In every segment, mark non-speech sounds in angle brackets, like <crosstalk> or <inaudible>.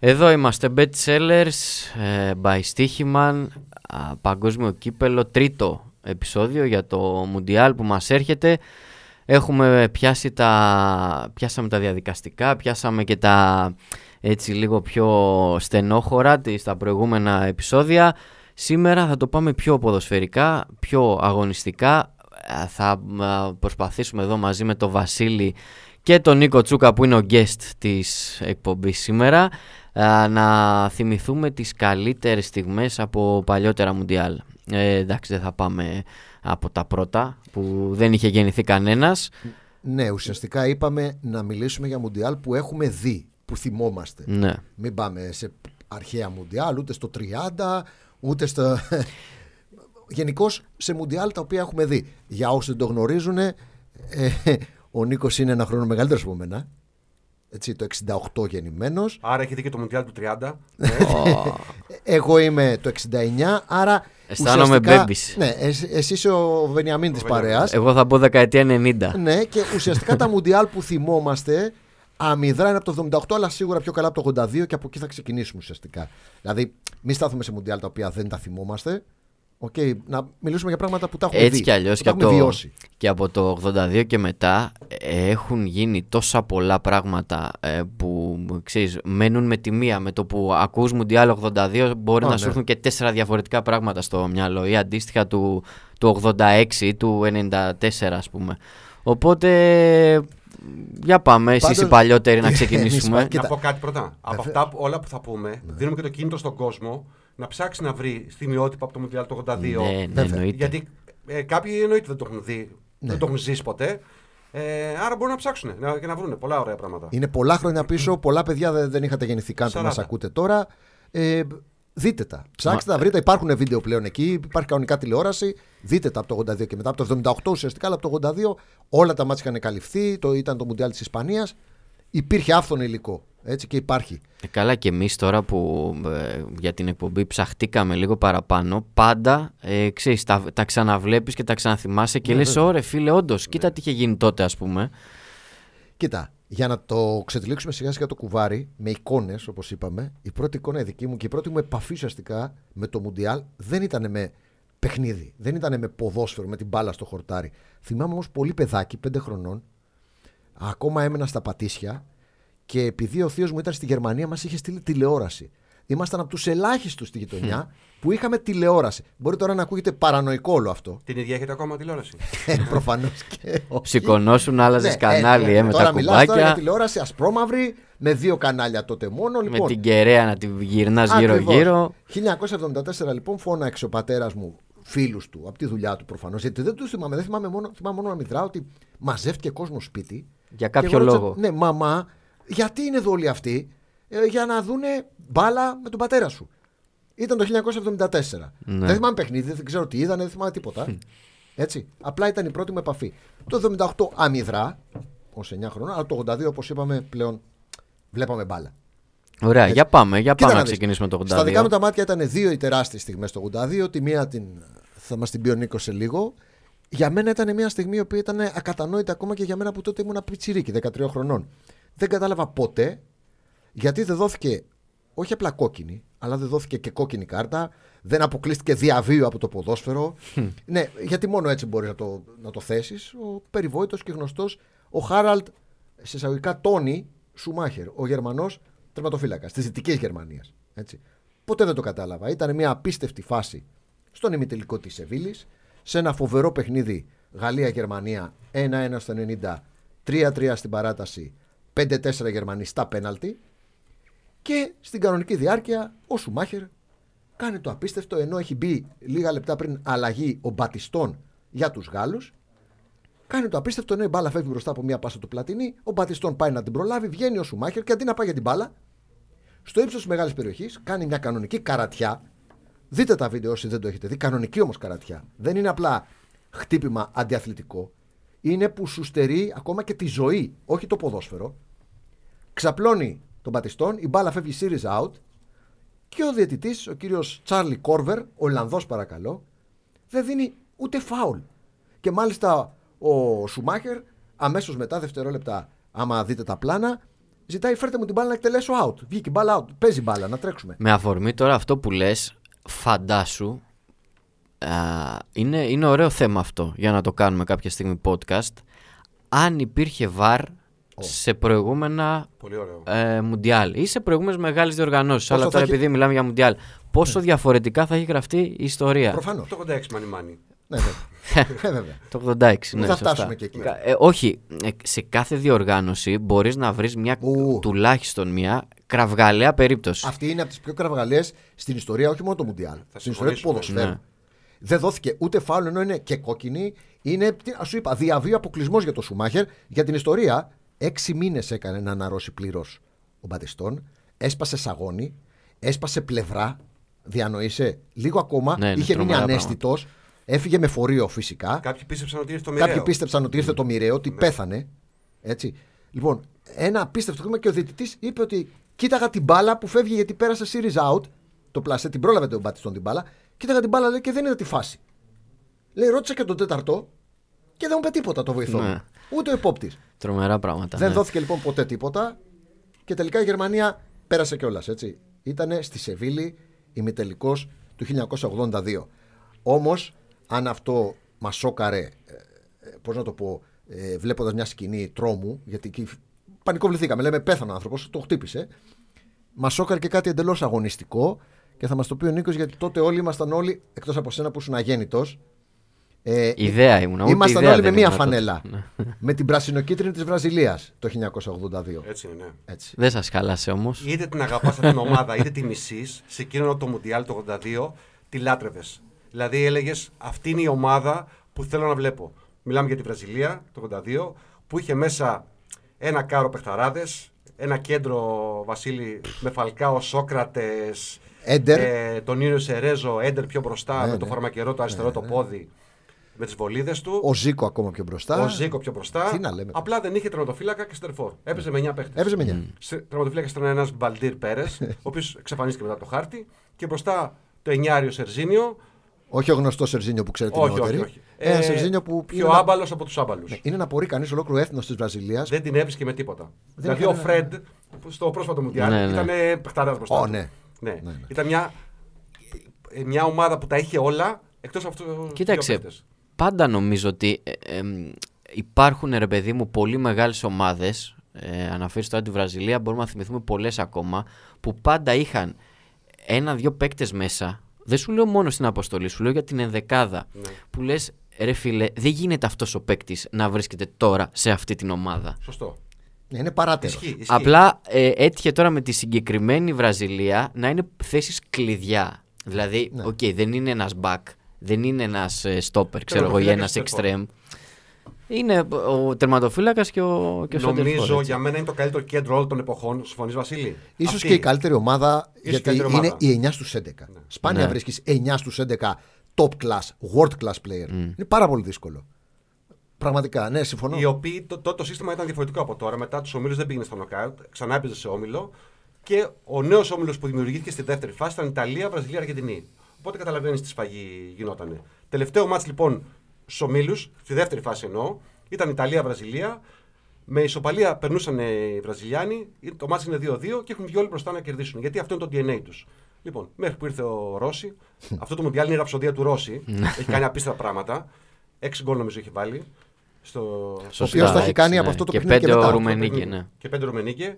Εδώ είμαστε best sellers ε, by Stichiman, παγκόσμιο κύπελο, τρίτο επεισόδιο για το Μουντιάλ που μας έρχεται. Έχουμε πιάσει τα, πιάσαμε τα διαδικαστικά, πιάσαμε και τα έτσι λίγο πιο στενόχωρα στα προηγούμενα επεισόδια. Σήμερα θα το πάμε πιο ποδοσφαιρικά, πιο αγωνιστικά. Ε, θα προσπαθήσουμε εδώ μαζί με τον Βασίλη και τον Νίκο Τσούκα που είναι ο guest της εκπομπής σήμερα να θυμηθούμε τις καλύτερες στιγμές από παλιότερα Μουντιάλ. Ε, εντάξει δεν θα πάμε από τα πρώτα που δεν είχε γεννηθεί κανένας. Ναι, ουσιαστικά είπαμε να μιλήσουμε για Μουντιάλ που έχουμε δει, που θυμόμαστε. Ναι. Μην πάμε σε αρχαία Μουντιάλ, ούτε στο 30, ούτε στο... <laughs> Γενικώς σε Μουντιάλ τα οποία έχουμε δει. Για όσοι δεν το γνωρίζουν, ε, ο Νίκος είναι ένα χρόνο μεγαλύτερος από μένα έτσι, το 68 γεννημένος. Άρα έχει δει και το Μουντιάλ του 30. Εγώ είμαι το 69, άρα. Αισθάνομαι μπέμπι. Ναι, εσύ είσαι ο Βενιαμίν τη παρέας. Εγώ θα πω δεκαετία 90. Ναι, και ουσιαστικά τα Μουντιάλ που θυμόμαστε αμυδρά είναι από το 78, αλλά σίγουρα πιο καλά από το 82 και από εκεί θα ξεκινήσουμε ουσιαστικά. Δηλαδή, μην στάθουμε σε Μουντιάλ τα οποία δεν τα θυμόμαστε. Okay, να μιλήσουμε για πράγματα που τα έχουμε Έτσι δει. κι αλλιώς και, από το, και από το 82 και μετά ε, έχουν γίνει τόσα πολλά πράγματα ε, που ξέρεις, μένουν με τη μία. Με το που ακούς Μουντιάλ 82 μπορεί να ναι. σου έρθουν και τέσσερα διαφορετικά πράγματα στο μυαλό ή αντίστοιχα του, του 86 ή του 94 ας πούμε. Οπότε για πάμε, εσεί οι παλιότεροι να <laughs> ξεκινήσουμε. να πω κάτι πρώτα. Από αυτά όλα που θα πούμε, ναι. δίνουμε και το κίνητρο στον κόσμο να ψάξει να βρει στιγμιότυπα από το Μουντιάλ το 82. Ναι, ναι, εννοείται. Γιατί ε, κάποιοι εννοείται δεν το έχουν δει, ναι. δεν το έχουν ζήσει ποτέ. Ε, άρα μπορούν να ψάξουν και να βρουν πολλά ωραία πράγματα. Είναι πολλά χρόνια πίσω. πολλά παιδιά δεν, δεν είχατε γεννηθεί καν που μας ακούτε τώρα. Ε, δείτε τα. Ψάξτε τα, βρείτε. Υπάρχουν βίντεο πλέον εκεί. Υπάρχει κανονικά τηλεόραση. Δείτε τα από το 82 και μετά. Από το 78 ουσιαστικά, αλλά από το 82 όλα τα μάτια είχαν καλυφθεί. Το, ήταν το Μουντιάλ της Ισπανίας. Υπήρχε άφθονο υλικό. Έτσι και υπάρχει. Ε, καλά και εμείς τώρα που ε, για την εκπομπή ψαχτήκαμε λίγο παραπάνω πάντα ε, ξέρεις, τα, τα ξαναβλέπεις και τα ξαναθυμάσαι και ναι, λες ωρε φίλε όντως, ναι. κοίτα τι είχε γίνει τότε ας πούμε. Κοίτα, για να το ξετυλίξουμε σιγά σιγά το κουβάρι με εικόνες όπως είπαμε η πρώτη εικόνα δική μου και η πρώτη μου επαφή ουσιαστικά με το Μουντιάλ δεν ήταν με παιχνίδι, δεν ήταν με ποδόσφαιρο, με την μπάλα στο χορτάρι. Θυμάμαι όμως πολύ παιδάκι, πέντε χρονών, ακόμα έμενα στα πατήσια και επειδή ο θείος μου ήταν στη Γερμανία, μας είχε στείλει τηλεόραση. Ήμασταν από τους ελάχιστους στη γειτονιά που είχαμε τηλεόραση. Μπορεί τώρα να ακούγεται παρανοϊκό όλο αυτό. Την ίδια έχετε ακόμα τηλεόραση; Ε, Προφανώς και. <laughs> Σηκωνώσουν, άλλαζες ναι, κανάλι ε, ε, με τα κουμπάκια. Τώρα για τηλεόραση ασπρόμαυρη, με δύο κανάλια τότε μόνο. Λοιπόν, με την κεραία να τη γυρνάς γύρω-γύρω. 1974 λοιπόν φώναξε ο πατέρας μου φίλους του από τη δουλειά του προφανώς. Γιατί δεν τους θυμάμαι, δεν θυμάμαι μόνο, θυμάμαι μόνο να μητρά ότι μαζεύτηκε κόσμο σπίτι. Για κάποιο λόγο. Ναι, μαμά, γιατί είναι εδώ όλοι αυτοί, ε, για να δούνε μπάλα με τον πατέρα σου. Ήταν το 1974. Ναι. Δεν θυμάμαι παιχνίδι, δεν ξέρω τι είδανε, δεν θυμάμαι τίποτα. Έτσι. Απλά ήταν η πρώτη μου επαφή. Το 78 αμυδρά, ως 9 χρόνια, αλλά το 82 όπως είπαμε πλέον βλέπαμε μπάλα. Ωραία, Έτσι. για πάμε, για πάμε να, να ξεκινήσουμε το 82. Στα δικά μου τα μάτια ήταν δύο οι τεράστιες στιγμές το 82. Τη μία την, θα μας την πει ο Νίκος σε λίγο. Για μένα ήταν μια στιγμή που ήταν ακατανόητη ακόμα και για μένα που τότε ήμουν πιτσιρίκι, 13 χρονών. Δεν κατάλαβα ποτέ γιατί δεν δόθηκε όχι απλά κόκκινη, αλλά δεν δόθηκε και κόκκινη κάρτα. Δεν αποκλείστηκε διαβίου από το ποδόσφαιρο. ναι, γιατί μόνο έτσι μπορείς να το, να το θέσεις. Ο περιβόητος και γνωστός, ο Χάραλτ, σε εισαγωγικά Τόνι Σουμάχερ, ο Γερμανός τερματοφύλακας της Δυτικής Γερμανίας. Ποτέ δεν το κατάλαβα. Ήταν μια απίστευτη φάση στον ημιτελικό της Σεβίλης, σε ένα φοβερό παιχνίδι Γαλλία-Γερμανία 1-1 στο 90, 3-3 στην παράταση 5-4 Γερμανοί στα πέναλτι. Και στην κανονική διάρκεια ο Σουμάχερ κάνει το απίστευτο ενώ έχει μπει λίγα λεπτά πριν αλλαγή ο Μπατιστών για τους Γάλλους. Κάνει το απίστευτο ενώ η μπάλα φεύγει μπροστά από μια πάσα του πλατινή. Ο Μπατιστών πάει να την προλάβει, βγαίνει ο Σουμάχερ και αντί να πάει για την μπάλα, στο ύψος της μεγάλης περιοχής κάνει μια κανονική καρατιά. Δείτε τα βίντεο όσοι δεν το έχετε δει. Κανονική όμως καρατιά. Δεν είναι απλά χτύπημα αντιαθλητικό. Είναι που σου στερεί ακόμα και τη ζωή, όχι το ποδόσφαιρο. Ξαπλώνει τον Πατιστόν, η μπάλα φεύγει series out και ο διαιτητής, ο κύριος Τσάρλι Κόρβερ, ο Ολλανδός παρακαλώ, δεν δίνει ούτε φάουλ. Και μάλιστα ο Σουμάχερ αμέσως μετά, δευτερόλεπτα, άμα δείτε τα πλάνα, Ζητάει φέρτε μου την μπάλα να εκτελέσω out. Βγήκε η μπάλα out. Παίζει μπάλα, να τρέξουμε. Με αφορμή τώρα αυτό που λες, φαντάσου, α, είναι, είναι ωραίο θέμα αυτό για να το κάνουμε κάποια στιγμή podcast. Αν υπήρχε VAR σε προηγούμενα Πολύ ωραίο. ε, Μουντιάλ ή σε προηγούμενες μεγάλες διοργανώσεις. Πόσο Αλλά θα τώρα έχει- επειδή μιλάμε για Μουντιάλ, πόσο διαφορετικά θα έχει γραφτεί η ιστορία. Προφανώς. Το 86 μάνι μάνι. Ναι, βέβαια. <laughs> Ε, βέβαια. Το 86, ναι, θα σωστά. φτάσουμε και εκεί. Κα- ε, όχι, ε, σε κάθε διοργάνωση μπορείς να βρεις μια, Ου. τουλάχιστον μια κραυγαλαία περίπτωση. Αυτή είναι από τις πιο κραυγαλίε στην ιστορία, όχι μόνο του Μουντιάλ. Στην ιστορία του συμφωνήσουμε. ποδοσφαίρου. Ναι. Δεν δόθηκε ούτε φάουλ ενώ είναι και κόκκινη. Είναι, τι- ας σου είπα, διαβίου αποκλεισμός για τον Σουμάχερ. Για την ιστορία, έξι μήνες έκανε να αναρρώσει πλήρως ο Μπατιστόν. Έσπασε σαγόνι, έσπασε πλευρά. Διανοείσαι λίγο ακόμα. Ναι, είναι είχε μείνει τρομερά ανέστητος. Έφυγε με φορείο φυσικά. Κάποιοι πίστεψαν ότι ήρθε το μοιραίο. Κάποιοι πίστεψαν ότι ήρθε το μοιραίο, ότι πέθανε. Έτσι. Λοιπόν, ένα απίστευτο χρήμα και ο διαιτητής είπε ότι κοίταγα την μπάλα που φεύγει γιατί πέρασε series out. Το πλασέ, την πρόλαβε τον Μπατιστόν την μπάλα. Κοίταγα την μπάλα λέει, και δεν είδα τη φάση. Λέει, ρώτησα και τον τέταρτο και δεν μου είπε τίποτα το βοηθό. Ναι. Μου. Ούτε ο υπόπτης. Τρομερά πράγματα. Δεν ναι. δόθηκε λοιπόν ποτέ τίποτα και τελικά η Γερμανία πέρασε κιόλας. Ήταν στη Σεβίλη ημιτελικό του 1982. Όμως, αν αυτό μας σόκαρε, πώς να το πω, ε, βλέποντας μια σκηνή τρόμου, γιατί εκεί πανικοβληθήκαμε. Λέμε πέθανε ο άνθρωπος, το χτύπησε. Μας σόκαρε και κάτι εντελώς αγωνιστικό και θα μας το πει ο Νίκος γιατί τότε όλοι ήμασταν όλοι, εκτός από σένα που ήσουν αγέννητος. Ε, Ιδέα ήμουν. ούτε Ήμασταν ιδέα όλοι με δεν μία ήμουν τότε. φανέλα. Ναι. με την πρασινοκίτρινη της Βραζιλίας το 1982. Έτσι είναι. ναι. Έτσι. Δεν σας χάλασε όμως. Είτε την αγαπάς αυτήν την ομάδα, είτε τη μισείς, σε εκείνο το Μουντιάλ το 82, τη λάτρευες. Δηλαδή έλεγες, αυτή είναι η ομάδα που θέλω να βλέπω. Μιλάμε για τη Βραζιλία το 82, που είχε μέσα ένα κάρο παιχταράδες, ένα κέντρο Βασίλη με Φαλκάο, Σόκρατες, Έντερ. ε, τον Ίνιο Σερέζο, Έντερ πιο μπροστά, Ναι, με το ναι. φαρμακερό το αριστερό το πόδι, με τις βολίδες του. Ο Ζήκο ακόμα πιο μπροστά. Ο Ζήκο πιο μπροστά. Τι να λέμε. Απλά δεν είχε τερματοφύλακα και στερφόρ. Έπαιζε με 9 παίχτες. Έβριζε με 9. Τερματοφύλακα ήταν ένας Μπαλντίρ Πέρες, <laughs> ο οποίος εξαφανίστηκε μετά από το χάρτη. Και μπροστά το εννιάριο Σερζίνιο. Όχι ο γνωστός Σερζίνιο που ξέρετε Όχι, νεότεροι. όχι, όχι. Ένα Ε, Σερζίνιο που. Πιο είναι να- άμπαλος από τους άμπαλους. Ναι, είναι να απορεί κανείς ολόκληρο έθνος της Βραζιλίας. Δεν την έβρισκε με τίποτα. δηλαδή είχε ο ένα- Φρεντ που στο πρόσφατο Μουντιάλ Ναι, ναι. ήταν παιχταράς μπροστά. Ω, του. ναι. Ναι. Ναι, ναι. Ήταν μια, ε, μια ομάδα που τα είχε όλα εκτός από αυτού Κοίταξε, πάντα νομίζω ότι ε, εμ, υπάρχουν ρε παιδί μου πολύ μεγάλες ομάδες ε, αναφέρεις τώρα τη Βραζιλία μπορούμε να θυμηθούμε πολλές ακόμα που πάντα είχαν ένα-δυο παίκτες μέσα δεν σου λέω μόνο στην αποστολή, σου λέω για την ενδεκάδα Ναι. που λες ρε φίλε δεν γίνεται αυτός ο παίκτης να βρίσκεται τώρα σε αυτή την ομάδα Σωστό. Ναι, είναι παράταιρος. Ισχύει. ισχύει. Απλά ε, έτυχε τώρα με τη συγκεκριμένη Βραζιλία να είναι θέσεις κλειδιά. Δηλαδή, Ναι. οκ, δεν είναι ένας back, δεν είναι ένας stopper, ξέρω εγώ, ή ένας Τερματοφύλακας και εξτρέμ. Είναι ο τερματοφύλακας και ο, και ο center Νομίζω for, έτσι. για μένα είναι το καλύτερο κέντρο όλων των εποχών. Συμφωνεί, Βασίλη. Ίσως Αυτή. και η καλύτερη ομάδα, η γιατί καλύτερη είναι ομάδα. η 9 στους 11. Σπάνια Ναι. βρίσκεις 9 στους 11 top class, world class player. Είναι πάρα πολύ δύσκολο. Πραγματικά, ναι, συμφωνώ. Οι οποίοι το, το, το σύστημα ήταν διαφορετικό από τώρα. Μετά τους ομίλους δεν πήγαινε στο νοκάουτ, ξανά έπαιζε σε όμιλο. Και ο νέος όμιλος που δημιουργήθηκε στη δεύτερη φάση ήταν Ιταλία, Βραζιλία, Αργεντινή. Οπότε καταλαβαίνεις τι σφαγή γινότανε. Τελευταίο μάτς λοιπόν στου ομίλου, στη δεύτερη φάση εννοώ, ήταν Ιταλία-Βραζιλία. Με ισοπαλία περνούσαν οι Βραζιλιάνοι. Το μάτς είναι 2-2 και έχουν βγει όλοι μπροστά να κερδίσουν. Γιατί αυτό είναι το DNA τους. Λοιπόν, μέχρι που ήρθε ο Ρώση. <laughs> αυτό το Μουντιάλ είναι η ραψοδία του Ρώση. έχει κάνει απίστευτα πράγματα. Έξι γκολ νομίζω έχει βάλει. Στο... Σωστά, οποίος θα έχει έτσι, κάνει ναι. από αυτό το και παιχνίδι και πέντε μετά. ο Το Ρουμενίκη, ναι. Και πέντε Ρουμενίκε.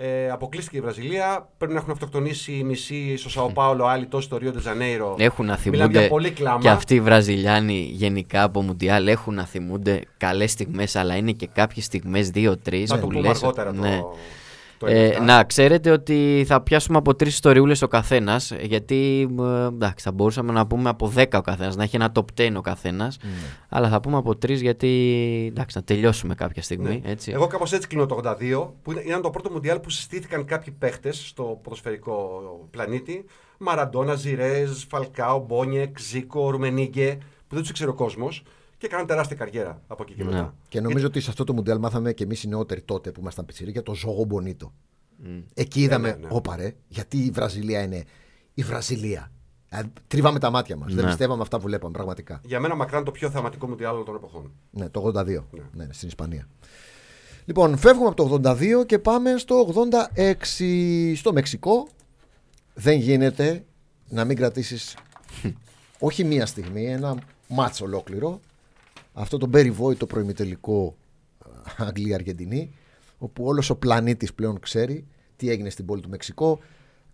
Ε, αποκλείστηκε η Βραζιλία. Πρέπει να έχουν αυτοκτονήσει οι μισοί στο Σαο Πάολο, άλλοι τόσο στο Ρίο Ντεζανέιρο. Έχουν να Μιλάμε θυμούνται για πολύ κλάμα. και αυτοί οι Βραζιλιάνοι γενικά από Μουντιάλ έχουν να θυμούνται καλές στιγμές αλλά είναι και κάποιες στιγμές 2-3 Θα το που πούμε λες αργότερα ναι. το, το Ε, 11. να ξέρετε ότι θα πιάσουμε από τρεις ιστοριούλες ο καθένας. Γιατί ε, εντάξει, θα μπορούσαμε να πούμε από 10 ο καθένας, να έχει ένα top 10 ο καθένας. Αλλά θα πούμε από τρεις γιατί εντάξει, να τελειώσουμε κάποια στιγμή. Ναι. Έτσι. Εγώ κάπως έτσι κλείνω το 82, που ήταν- ήταν το πρώτο Μουντιάλ που συστήθηκαν κάποιοι παίχτες στο ποδοσφαιρικό πλανήτη. Μαραντόνα, Ζιρέ, Φαλκάο, Μπόνιεκ, Ζήκο, Ρουμενίγκε, που δεν τους ήξερε ο κόσμος και έκαναν τεράστια καριέρα από εκεί και Ναι. μετά. Και νομίζω ότι σε αυτό το μουντιάλ μάθαμε και εμείς οι νεότεροι τότε που ήμασταν πιτσίρι για το Ζόγο Μπονίτο. Εκεί είδαμε, ναι, ναι. όπα ρε, γιατί η Βραζιλία είναι η Βραζιλία. Δηλαδή, τρίβαμε τα μάτια μας. Δεν Ναι. πιστεύαμε αυτά που βλέπαμε πραγματικά. Για μένα μακράν το πιο θεαματικό Μουντιάλ όλων των εποχών. Ναι, το 82. Ναι. στην Ισπανία. Λοιπόν, φεύγουμε από το 82 και πάμε στο 86 στο Μεξικό. Δεν γίνεται να μην κρατήσεις όχι μία στιγμή, ένα μάτσο ολόκληρο. Αυτό το περιβόητο προημιτελικό ε, Αγγλία-Αργεντινή, όπου όλος ο πλανήτης πλέον ξέρει τι έγινε στην πόλη του Μεξικό,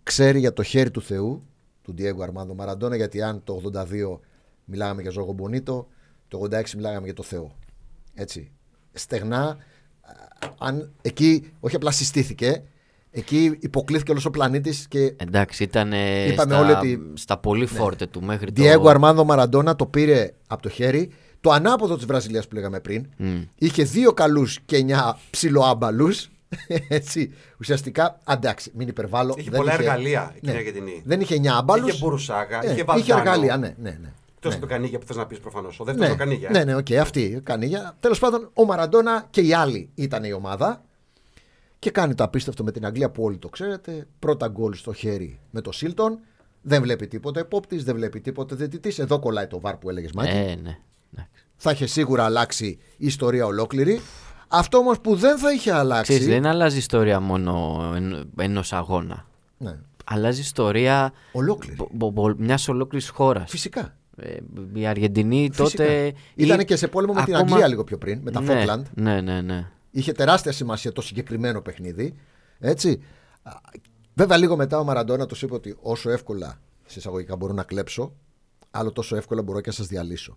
ξέρει για το χέρι του Θεού, του Diego Αρμάνδο Μαραντόνα, γιατί αν το 82 μιλάγαμε για Ζώγο Μπονίτο, το 86 μιλάγαμε για το Θεό. Έτσι. Στεγνά, αν εκεί όχι απλά συστήθηκε, εκεί υποκλήθηκε όλος ο πλανήτης και. Εντάξει, ήταν Είπαμε στα, όλοι ότι- στα πολύ φόρτε του μέχρι Diego το... Αρμάνδο Μαραντόνα το πήρε από το χέρι. Το ανάποδο της Βραζιλίας που λέγαμε πριν. Μμ. Είχε δύο καλούς και εννιά ψιλοάμπαλους. <laughs> Έτσι. Ουσιαστικά, εντάξει, μην υπερβάλλω. Είχε δεν πολλά εργαλεία εκείνη ναι. η Αργεντινή. Δεν είχε εννιά άμπαλους. Είχε Μπουρουτσάγα, είχε είχε Βαλντάνο. εργαλεία, ναι. ναι, ναι. Εκτός ναι. από το Κανίγια που θες να πεις προφανώς. Ο δεύτερος Ναι, ο Κανίγια. ναι, ναι, οκ, αυτή η Κανίγια. Τέλος πάντων, ο Μαραντόνα και οι άλλοι ήταν η ομάδα. Και κάνει το απίστευτο με την Αγγλία που όλοι το ξέρετε. Πρώτα γκολ στο χέρι με το Σίλτον. Δεν βλέπει τίποτα επόπτης, δεν βλέπει τίποτα διαιτητής. Εδώ κολλάει το βαρ που έλεγες Μάκη. Ε, ναι. Εντάξει. Θα είχε σίγουρα αλλάξει η ιστορία ολόκληρη. Αυτό όμως που δεν θα είχε αλλάξει. Ξέρεις, δεν αλλάζει ιστορία μόνο ενός αγώνα. Ναι, Αλλάζει ιστορία ολόκληρη. μιας ολόκληρης χώρας. Φυσικά. η Αργεντινή Φυσικά. τότε. Ήταν ή- και σε πόλεμο με την ακόμα- Αγγλία λίγο πιο πριν, με τα ναι, Φόκλαντ. Ναι, ναι, ναι. Είχε τεράστια σημασία το συγκεκριμένο παιχνίδι. Έτσι. Α, Βέβαια, λίγο μετά ο Μαραντόνα τους είπε ότι όσο εύκολα σε εισαγωγικά μπορώ να κλέψω, άλλο τόσο εύκολα μπορώ και να σας διαλύσω.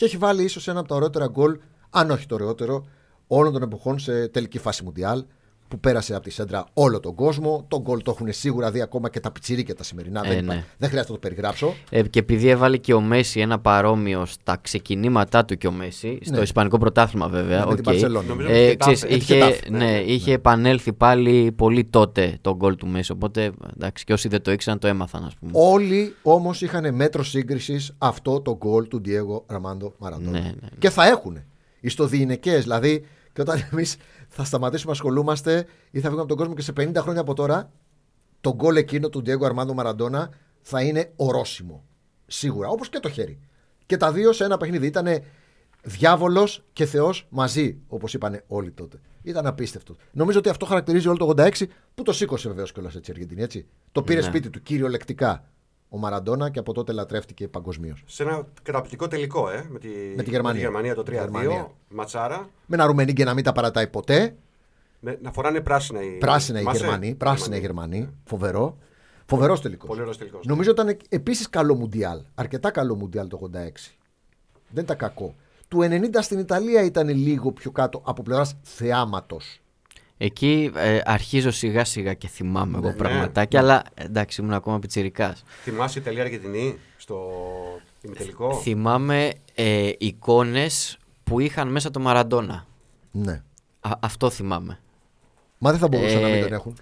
Και έχει βάλει ίσως ένα από τα ωραιότερα γκολ, αν όχι το ωραιότερο, όλων των εποχών σε τελική φάση Μουντιάλ, που πέρασε από τη σέντρα όλο τον κόσμο. Το γκολ το έχουν σίγουρα δει ακόμα και τα πιτσιρίκια τα σημερινά. Ε, δεν, υπά- ναι. δεν χρειάζεται να το περιγράψω. Ε, και επειδή έβαλε και ο Μέσι ένα παρόμοιο στα ξεκινήματά του και ο Μέσι, στο Ναι. Ισπανικό πρωτάθλημα βέβαια. Ναι, με την οκ. Μπαρσελόνα. Νομίζω Ε, με την ξέρεις, Χετάφε. είχε, Με τη Χετάφε, ναι, ναι, ναι. είχε επανέλθει πάλι πολύ τότε το γκολ του Μέσι. Οπότε εντάξει, και όσοι δεν το ήξεραν το έμαθαν, ας πούμε. Όλοι όμως είχαν μέτρο σύγκρισης αυτό το γκολ του Diego Ραμάντο Μαραντόνα. Ναι, ναι, ναι. Και θα έχουν. Ιστοδιειναικέ, δηλαδή, και όταν εμείς θα σταματήσουμε να ασχολούμαστε ή θα βγούμε από τον κόσμο και σε 50 χρόνια από τώρα, το γκολ εκείνο του Diego Αρμάντο Μαραντόνα θα είναι ορόσημο. Σίγουρα. Όπως και το χέρι. Και τα δύο σε ένα παιχνίδι. Ήταν διάβολος και Θεός μαζί, όπως είπαν όλοι τότε. Ήταν απίστευτος. Νομίζω ότι αυτό χαρακτηρίζει όλο το 86 που το σήκωσε βεβαίως κιόλας έτσι η Αργεντινή. Έτσι. Το πήρε Ναι. σπίτι του κυριολεκτικά ο Μαραντόνα και από τότε λατρεύτηκε παγκοσμίως. Σε ένα καταπληκτικό τελικό, ε, με τη, Με τη Γερμανία. Γερμανία το 3-2. Γερμανία. Ματσάρα. Με ένα Ρουμενί και να μην τα παρατάει ποτέ. Με, να φοράνε πράσινα οι, Πράσινα οι θυμάσαι; Γερμανοί. Πράσινα οι Γερμανοί. Φοβερό. Φοβερός τελικός. Πολύ ωραίος τελικός. Νομίζω ήταν επίσης καλό Μουντιάλ. Αρκετά καλό Μουντιάλ το 86. Δεν ήταν κακό. Του 90 στην Ιταλία ήταν λίγο πιο κάτω από πλευράς θεάματος. Εκεί ε, αρχίζω σιγά σιγά και θυμάμαι εγώ Ναι. πραγματάκια, αλλά εντάξει, ήμουν ακόμα πιτσιρικάς. Θυμάσαι η Ιταλία Αργεντινή στο ημιτελικό; Θυμάμαι ε, εικόνες που είχαν μέσα το Μαραντόνα. Ναι. Α- αυτό θυμάμαι. Μα δεν θα μπορούσαν να μην Ε, τον έχουν.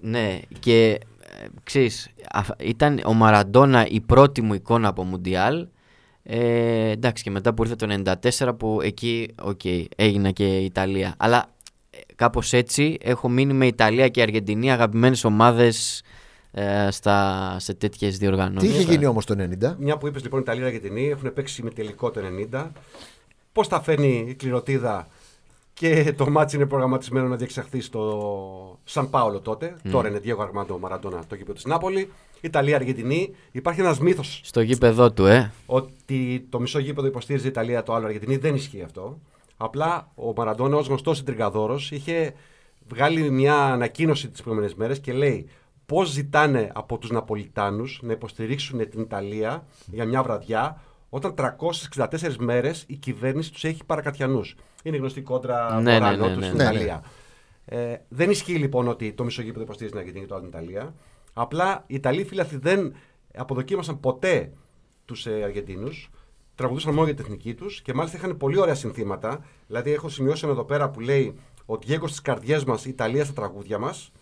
Ναι, και ε, ξέρεις, α- ήταν ο Μαραντόνα η πρώτη μου εικόνα από Μουντιάλ. Ε, εντάξει, και μετά που ήρθε το 94 που εκεί, οκ, έγινα και η Ιταλία. Αλλά ε, κάπως έτσι έχω μείνει με Ιταλία και Αργεντινή αγαπημένες ομάδες ε, στα, σε τέτοιες Τι διοργανώσεις. είχε γίνει όμως το 90. Μια που είπες λοιπόν Ιταλία Αργεντινή, έχουν παίξει ημιτελικό το 90. Πώς τα φέρνει η κληρωτίδα και το ματς είναι προγραμματισμένο να διεξαχθεί στο Σαν Πάολο τότε. Τώρα είναι Diego Armando Maradona το γήπεδο της Νάπολη. Ιταλία-Αργεντινή. Υπάρχει ένας μύθος Στο γήπεδό του, ε. ότι το μισό γήπεδο υποστήριζε η Ιταλία, το άλλο Αργεντινή. Δεν ισχύει αυτό. Απλά ο Μαραντόνα, ως γνωστός συντριγκαδόρος, είχε βγάλει μια ανακοίνωση τις προηγούμενες μέρες και λέει πώς ζητάνε από τους Ναπολιτάνους να υποστηρίξουν την Ιταλία για μια βραδιά όταν 364 μέρες η κυβέρνηση τους έχει παρακατιανούς. Είναι γνωστή κόντρα Ναι, ναι, βορρά ναι, νότου ναι, στην ναι. Ιταλία. Ε, δεν ισχύει λοιπόν ότι το μισό γήπεδο υποστηρίζει την Αργεντινή και το άλλο την Ιταλία. Απλά οι Ιταλοί φίλαθλοι δεν αποδοκίμασαν ποτέ τους ε, Αργεντίνους. Τραγουδούσαν μόνο για την εθνική τους και μάλιστα είχαν πολύ ωραία συνθήματα. Δηλαδή, έχω σημειώσει ένα εδώ πέρα που λέει ότι Διέγκο στις καρδιές μας, η Ιταλία στα τραγούδια μας.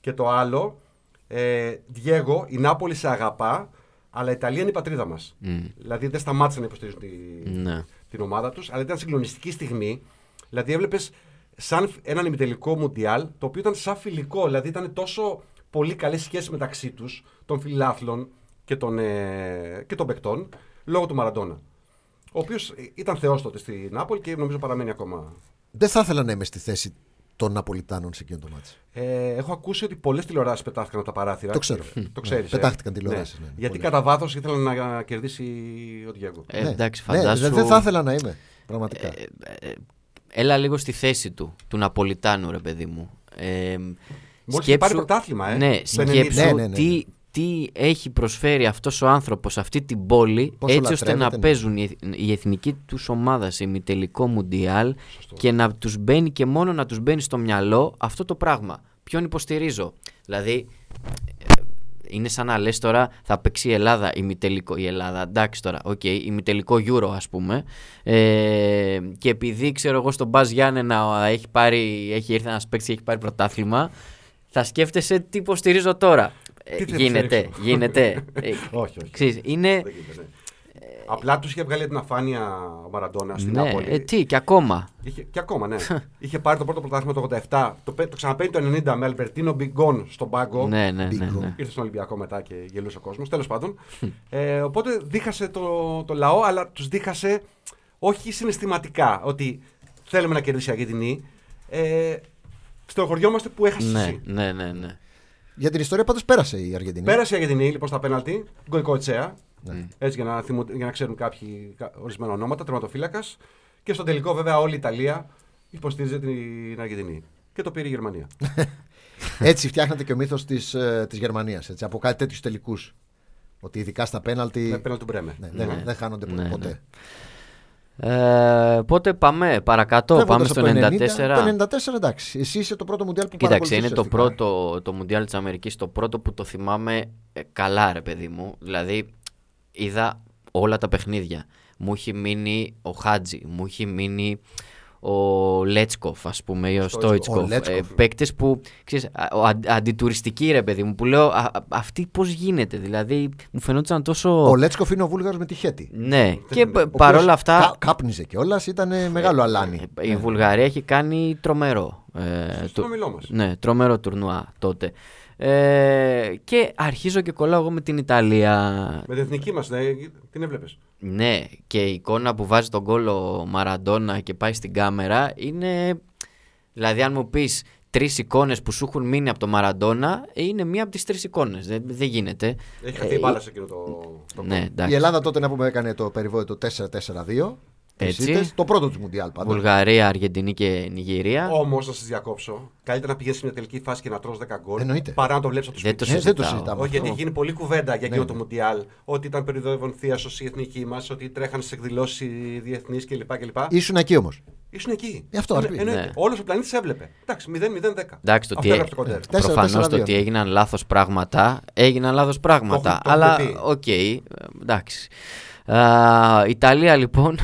Και το άλλο, ε, Διέγκο, η Νάπολη σε αγαπά, αλλά η Ιταλία είναι η πατρίδα μας. Δηλαδή, δεν σταμάτησαν να υποστηρίζουν τη, Ναι. την ομάδα τους, αλλά ήταν συγκλονιστική στιγμή. Δηλαδή, έβλεπες σαν έναν ημιτελικό Μουντιάλ, το οποίο ήταν σαν φιλικό. Δηλαδή, ήταν τόσο πολύ καλές σχέσεις μεταξύ τους, των φιλάθλων και των, ε, και των παικτών, λόγω του Μαραντόνα. Ο οποίος ήταν θεός τότε στη Νάπολη και νομίζω παραμένει ακόμα. Δεν θα ήθελα να είμαι στη θέση των Ναπολιτάνων σε εκείνο το μάτι. Ε, έχω ακούσει ότι πολλές τηλεοράσεις πετάχτηκαν από τα παράθυρα. Το ξέρω. Το ξέρεις, Ναι, ε. πετάχτηκαν τηλεοράσεις, ναι, Γιατί πολύ. κατά βάθος ήθελαν να κερδίσει ο Διέγκο. Ε, Ναι. εντάξει, Ναι, φαντάσου. δεν θα ήθελα να είμαι. Πραγματικά. Ε, ε, έλα λίγο στη θέση του, του Ναπολιτάνου, ρε παιδί μου. Ε, Μόλις είχε πάρει πρωτάθλημα, ε, Ναι, το 90. σκέψου Ναι, ναι, ναι. Τι, τι έχει προσφέρει αυτός ο άνθρωπος σε αυτή την πόλη Πόσο έτσι ώστε να λατρεύεται, ναι. παίζουν η, η εθνική τους ομάδας σε ημιτελικό μουντιάλ και να τους μπαίνει και μόνο να τους μπαίνει στο μυαλό αυτό το πράγμα. Ποιον υποστηρίζω; Δηλαδή, ε, είναι σαν να λες τώρα θα παίξει η Ελλάδα ημιτελικό. Η Ελλάδα, εντάξει τώρα, οκ, ημιτελικό Euro ας πούμε. Ε, και επειδή ξέρω εγώ στον ΠΑΣ Γιάννενα έχει, πάρει, έχει έρθει ένας παίκτης και έχει πάρει πρωτάθλημα, θα σκέφτεσαι τι υποστηρίζω τώρα. Ε, Τι θα γίνεται, υποστηρίξω. γίνεται. <laughs> Ε, όχι, όχι. ξέρεις, είναι. Δεν γίνεται, ναι. Απλά τους είχε βγάλει την αφάνεια ο Μαραντόνα στην Ναι, Νάπολη. ε, τι, και ακόμα. Είχε, και ακόμα, ναι. <laughs> είχε πάρει το πρώτο πρωτάθλημα το 87, το, πέ- το ξαναπαίρνει το 90 με Αλμπερτίνο Μπιγκόν στον πάγκο. Ναι, ναι, ναι. Μπίγκο. ναι. Ήρθε στον Ολυμπιακό μετά και γελούσε ο κόσμος. Τέλος πάντων. ε, οπότε δίχασε το, το λαό, αλλά τους δίχασε όχι συναισθηματικά ότι θέλουμε να κερδίσει η Αργεντινή. Ε, στενοχωριόμαστε που έχασε Ναι, εσύ. ναι, ναι, ναι. Για την ιστορία πάντως πέρασε η Αργεντινή. Πέρασε η Αργεντινή λοιπόν στα πέναλτι, γκολικό Ετσέα. Ναι. Έτσι για να, θυμου- για να ξέρουν κάποιοι κα- ορισμένα ονόματα, τερματοφύλακας. Και στον τελικό, βέβαια, όλη η Ιταλία υποστήριζε την Αργεντινή. Και το πήρε η Γερμανία. <laughs> Έτσι φτιάχνεται και ο μύθος της της Γερμανίας. Από κάτι τέτοιους τελικούς. Ότι ειδικά στα πέναλτι. με πέναλτι του Μπρέμε. ναι, δεν, δεν χάνονται Ναι, ποτέ. Ναι. Ε, πότε πάμε παρακάτω, πάμε Φεύγοντας στο από 94. Το 94 εντάξει. Εσύ είσαι το πρώτο μουντιάλ που Κοίταξε, είναι παρακολουθείς το ουσιαστικά. πρώτο το Μουντιάλ της Αμερικής, το πρώτο που το θυμάμαι ε, καλά ρε παιδί μου. Δηλαδή είδα όλα τα παιχνίδια. Μου έχει μείνει ο Χάτζη, μου έχει μείνει ο Λέτσκοφ ας πούμε ή ο Στόιτσκοφ. Στόιτσκοφ. Ο Λέτσκοφ. Ε, παίκτες που, ξέρεις, α- ο, αν- αντιτουριστικοί ρε παιδί μου, που λέω α, α, αυτή πώς γίνεται. Δηλαδή μου φαινόταν τόσο... Ο Λέτσκοφ είναι ο Βούλγαρος με τη Χέτη. Ναι, και π- Ο παρόλα οποίος αυτά... κα- κάπνιζε κιόλας, ήταν μεγάλο αλάνι. Ε, Η Βουλγαρία έχει κάνει τρομερό. Ε, Στον ομιλό μας. Ναι, τρομερό τουρνουά τότε. Ε, και αρχίζω και κολλάω εγώ με την Ιταλία. Με την εθνική μας, ναι, την έβλεπες. Ναι, και η εικόνα που βάζει τον κόλλο Μαραντόνα και πάει στην κάμερα είναι. Δηλαδή, αν μου πεις τρεις εικόνες που σου έχουν μείνει από το Μαραντόνα, είναι μία από τις τρεις εικόνες. Δεν, δεν γίνεται. Έχει χαθεί η μπάλα σε εκείνο το. το Ναι, γκολ. εντάξει. Η Ελλάδα τότε να πούμε έκανε το περιβόητο 4-4-2. Έτσι. Εσίτες, Το πρώτο του Μουντιάλ πάντα. Βουλγαρία, Αργεντινή και Νιγηρία. Όμως, να σας διακόψω, καλύτερα να πηγαίνεις σε μια τελική φάση και να τρως 10 γκολ Εννοείται. παρά να το βλέπεις από το Δεν σπίτι. το Ε, δεν το συζητάω. συζητάμε. Όχι, γιατί αυτό. έχει γίνει πολλή κουβέντα για εκείνο Ναι. το Μουντιάλ. Ότι ήταν περίοδο θίασο η εθνική μας, ότι τρέχανε σε εκδηλώσεις διεθνείς κλπ. κλπ. Ήσουν εκεί όμως. Ήσουν εκεί. Ε, αυτό, Εννο- ας πει. εννοείται. Ναι. Όλος ο πλανήτης έβλεπε. Εντάξει, 0-0-10. Εντάξει, το Αυτό τι έγραψε το κοντέρ. Τέσσερα, Προφανώς τέσσερα, το δύο. ότι έγιναν λάθος πράγματα, έγιναν λάθος πράγματα. Το έχουμε- το αλλά έχουμε πει. οκ, ε, εντάξει. Α, Ιταλία λοιπόν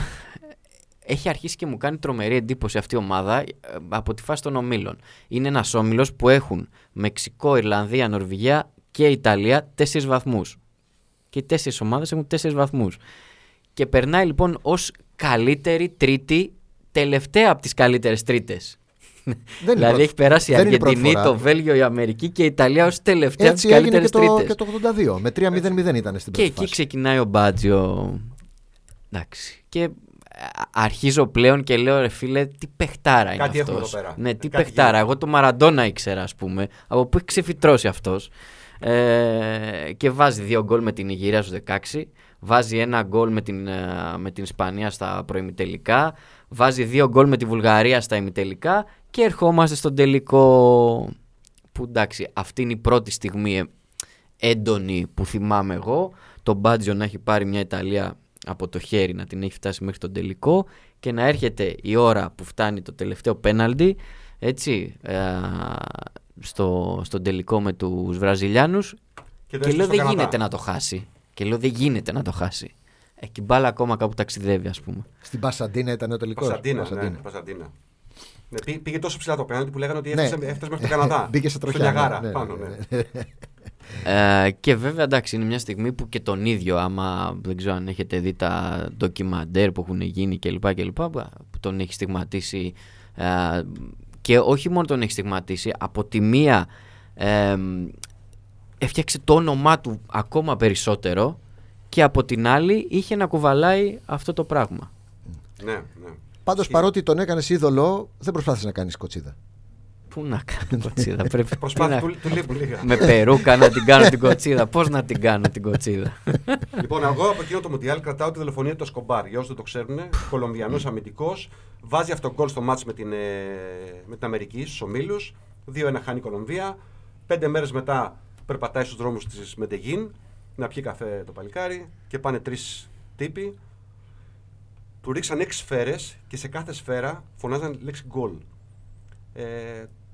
έχει αρχίσει και μου κάνει τρομερή εντύπωση αυτή η ομάδα ε, από τη φάση των ομίλων. Είναι ένας όμιλος που έχουν Μεξικό, Ιρλανδία, Νορβηγία και Ιταλία τέσσερις βαθμούς. Και οι τέσσερις ομάδες έχουν τέσσερις βαθμούς. Και περνάει λοιπόν ως καλύτερη τρίτη, τελευταία από τις καλύτερες τρίτες. είναι δηλαδή πρώτη- έχει περάσει η δεν είναι πρώτη Αργεντινή, φορά. το Βέλγιο, η Αμερική και η Ιταλία ως τελευταία από τις Έτσι έγινε καλύτερες και το, τρίτες. και το 82. Με 3-0-0 ήταν στην Και πρώτη εκεί φάση. ξεκινάει ο Μπάτζιο. Εντάξει. Και α, αρχίζω πλέον και λέω ρε φίλε, τι παιχτάρα είναι Κάτι έχουμε αυτός. εδώ πέρα. Ναι, τι Κάτι παιχτάρα. γίνεται. Εγώ το Μαραντόνα ήξερα, ας πούμε. Από πού έχει ξεφυτρώσει αυτός. Ε, και βάζει δύο γκολ με την Ιγυρία στους 16. Βάζει ένα γκολ με την, ε, με την Ισπανία στα προημιτελικά. Βάζει δύο γκολ με τη Βουλγαρία στα ημιτελικά. Και ερχόμαστε στον τελικό. Που εντάξει, αυτή είναι η πρώτη στιγμή ε, έντονη που θυμάμαι εγώ. Το Μπάτζιο να έχει πάρει μια Ιταλία από το χέρι, να την έχει φτάσει μέχρι τον τελικό και να έρχεται η ώρα που φτάνει το τελευταίο πέναλτι, έτσι, ε, στο, στον τελικό με τους Βραζιλιάνους Και, το και έστειλε λέω στον δεν Καναδά. γίνεται να το χάσει. Και λέω δεν γίνεται να το χάσει. Έχει μπάλα ακόμα κάπου ταξιδεύει ας πούμε. Στην Πασαντίνα ήταν ο τελικός. Πασαντίνα. Ναι, Πασαντίνα. Ναι, πή- πήγε τόσο ψηλά το πέναλτι που λέγανε ότι Ναι. έφτασε, έφτασε μέχρι το Καναδά. Μπήκε σε τροχιά. Στο Νιαγάρα, ναι, ναι, πάνω, ναι, ναι. ναι. Ε, και βέβαια εντάξει είναι μια στιγμή που και τον ίδιο άμα δεν ξέρω αν έχετε δει τα ντοκιμαντέρ που έχουν γίνει κλπ κλπ που τον έχει στιγματίσει ε, και όχι μόνο τον έχει στιγματίσει από τη μία ε, έφτιαξε το όνομά του ακόμα περισσότερο και από την άλλη είχε να κουβαλάει αυτό το πράγμα. Ναι, ναι. Πάντως παρότι τον έκανες είδωλο, δεν προσπάθησες να κάνεις κοτσίδα. Πού να κάνω κοτσίδα. <laughs> Πρέπει Προσπάθεια να- του, του λείπουν λίγα. Με περούκα να την κάνω την κοτσίδα. Πώς να την κάνω την κοτσίδα; <laughs> Λοιπόν, εγώ από εκείνο το Μουντιάλ κρατάω τη δολοφονία του Σκομπάρ. Για όσους δεν το ξέρουν, Κολομβιανός αμυντικός. Βάζει αυτό γκολ στο μάτς με την, ε, με την Αμερική στους ομίλους. 2-1 χάνει η Κολομβία. Πέντε μέρες μετά περπατάει στους δρόμους της Μεντεγίν να πιει καφέ το παλικάρι και πάνε τρεις τύποι. Του ρίξαν έξι σφαίρες και σε κάθε σφαίρα φωνάζαν λέξη γκολ. Ε,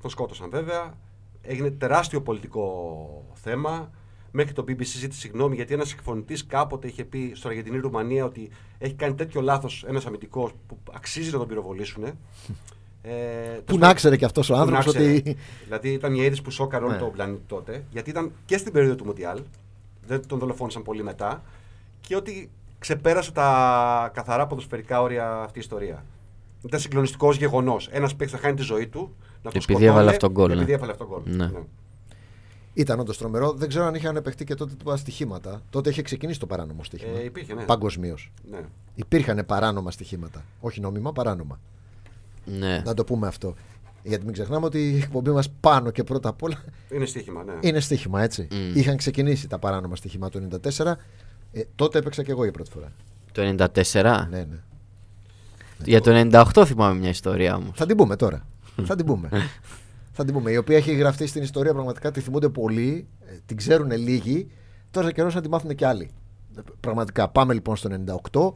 τον σκότωσαν βέβαια. Έγινε τεράστιο πολιτικό θέμα. Μέχρι το BBC ζήτησε συγγνώμη γιατί ένας εκφωνητής κάποτε είχε πει στο Αργεντινή Ρουμανία ότι έχει κάνει τέτοιο λάθος ένας αμυντικός που αξίζει να τον πυροβολήσουν. Ε, Πού να ξέρει και αυτός ο που να άνθρωπος ξέρει. ότι. Δηλαδή ήταν η είδηση που σώκαρε όλο Ναι. τον πλανήτη τότε. Γιατί ήταν και στην περίοδο του Μουντιάλ. Δεν τον δολοφόνησαν πολύ μετά. Και ότι ξεπέρασε τα καθαρά ποδοσφαιρικά όρια αυτή η ιστορία. Ήταν συγκλονιστικός γεγονός. Ένας παίκτης θα χάνει τη ζωή του. Να τον Επειδή σκοτώνε, έβαλε αυτόν γκολ, Επειδή ναι. έβαλε αυτόν γκολ. Ναι. Ήταν όντως τρομερό. Δεν ξέρω αν είχαν παιχτεί και τότε τα στοιχήματα. Τότε είχε ξεκινήσει το παράνομο στοίχημα. Ε, υπήρχε, ναι. Παγκοσμίως. ναι. Υπήρχαν παράνομα στοιχήματα. Όχι νόμιμα, παράνομα. Ναι. Να το πούμε αυτό. Γιατί μην ξεχνάμε ότι η εκπομπή μας πάνω και πρώτα απ' όλα Είναι στοίχημα, ναι. είναι στοίχημα, έτσι. Μμ. Είχαν ξεκινήσει τα παράνομα στοιχήματα το 94. Ε, τότε έπαιξα και εγώ για πρώτη φορά. Το 94. Ναι, ναι. Για το 98 θυμάμαι μια ιστορία όμως. Θα την πούμε τώρα. Θα την πούμε. θα την πούμε. Η οποία έχει γραφτεί στην ιστορία πραγματικά, τη θυμούνται πολλοί, ε, την ξέρουν λίγοι. Τώρα καιρός να τη μάθουν και άλλοι. Ε, Πραγματικά. Πάμε λοιπόν στο 98.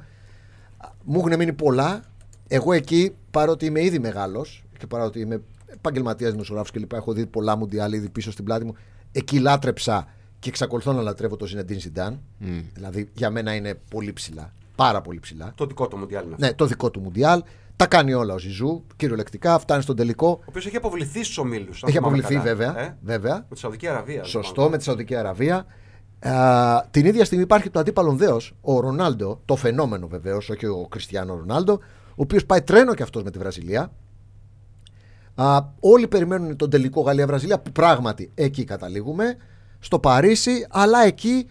Μου έχουν μείνει πολλά. Εγώ εκεί, παρότι είμαι ήδη μεγάλος και παρότι είμαι επαγγελματίας δημοσιογράφος κλπ. Έχω δει πολλά μουντιάλ ήδη πίσω στην πλάτη μου. Εκεί λάτρεψα και εξακολουθώ να λατρεύω το Ζινεντίν Ζιντάν. Μμ. Δηλαδή για μένα είναι πολύ ψηλά. Πάρα πολύ ψηλά. Το δικό του Μουντιάλ είναι αυτό. Ναι, το δικό του Μουντιάλ. Τα κάνει όλα ο Ζιζού, κυριολεκτικά, φτάνει στον τελικό. Ο οποίος έχει αποβληθεί στους ομίλους. Έχει αποβληθεί βέβαια. Ε; βέβαια. Με τη Σαουδική Αραβία. Σωστό, λοιπόν. με τη Σαουδική Αραβία. Α, την ίδια στιγμή υπάρχει το αντίπαλον δέος, ο Ρονάλντο, το φαινόμενο βεβαίως, όχι ο Κριστιανό Ρονάλντο, ο οποίος πάει τρένο και αυτός με τη Βραζιλία. Α, όλοι περιμένουν τον τελικό Γαλλία-Βραζιλία που πράγματι εκεί καταλήγουμε. Στο Παρίσι, αλλά εκεί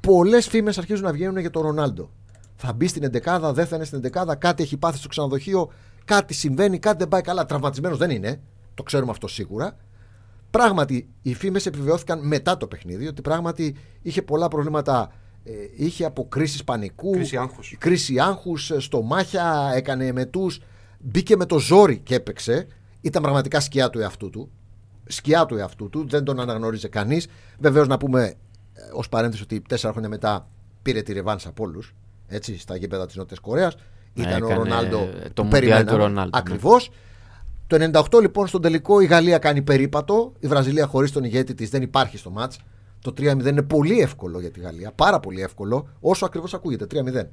πολλές φήμες αρχίζουν να βγαίνουν για τον Ρονάλντο. Θα μπει στην 11, δεν θα είναι στην 11, κάτι έχει πάθει στο ξενοδοχείο, κάτι συμβαίνει, κάτι δεν πάει καλά. Τραυματισμένος δεν είναι, το ξέρουμε αυτό σίγουρα. Πράγματι, οι φήμες επιβεβαιώθηκαν μετά το παιχνίδι ότι πράγματι είχε πολλά προβλήματα. Ε, είχε αποκρίσεις πανικού, Κρίση άγχους. κρίση άγχους, ε, στομάχια, έκανε εμετούς, μπήκε με το ζόρι και έπαιξε. Ήταν πραγματικά σκιά του εαυτού του. Σκιά του εαυτού του, δεν τον αναγνώριζε κανείς. Βεβαίως να πούμε ως παρένθεση ότι τέσσερα χρόνια μετά πήρε τη ρεβάνς από όλους. Έτσι, στα γήπεδα της Νότιας Κορέας. Ήταν ο Έκανε Ρονάλντο. το που Μουντιάλ περιμέναμε. του Ρονάλντο, ναι. Ακριβώς. Το 98 λοιπόν στον τελικό η Γαλλία κάνει περίπατο. Η Βραζιλία χωρίς τον ηγέτη της δεν υπάρχει στο μάτς. Το 3-0 είναι πολύ εύκολο για τη Γαλλία. Πάρα πολύ εύκολο. Όσο ακριβώς ακούγεται. 3-0.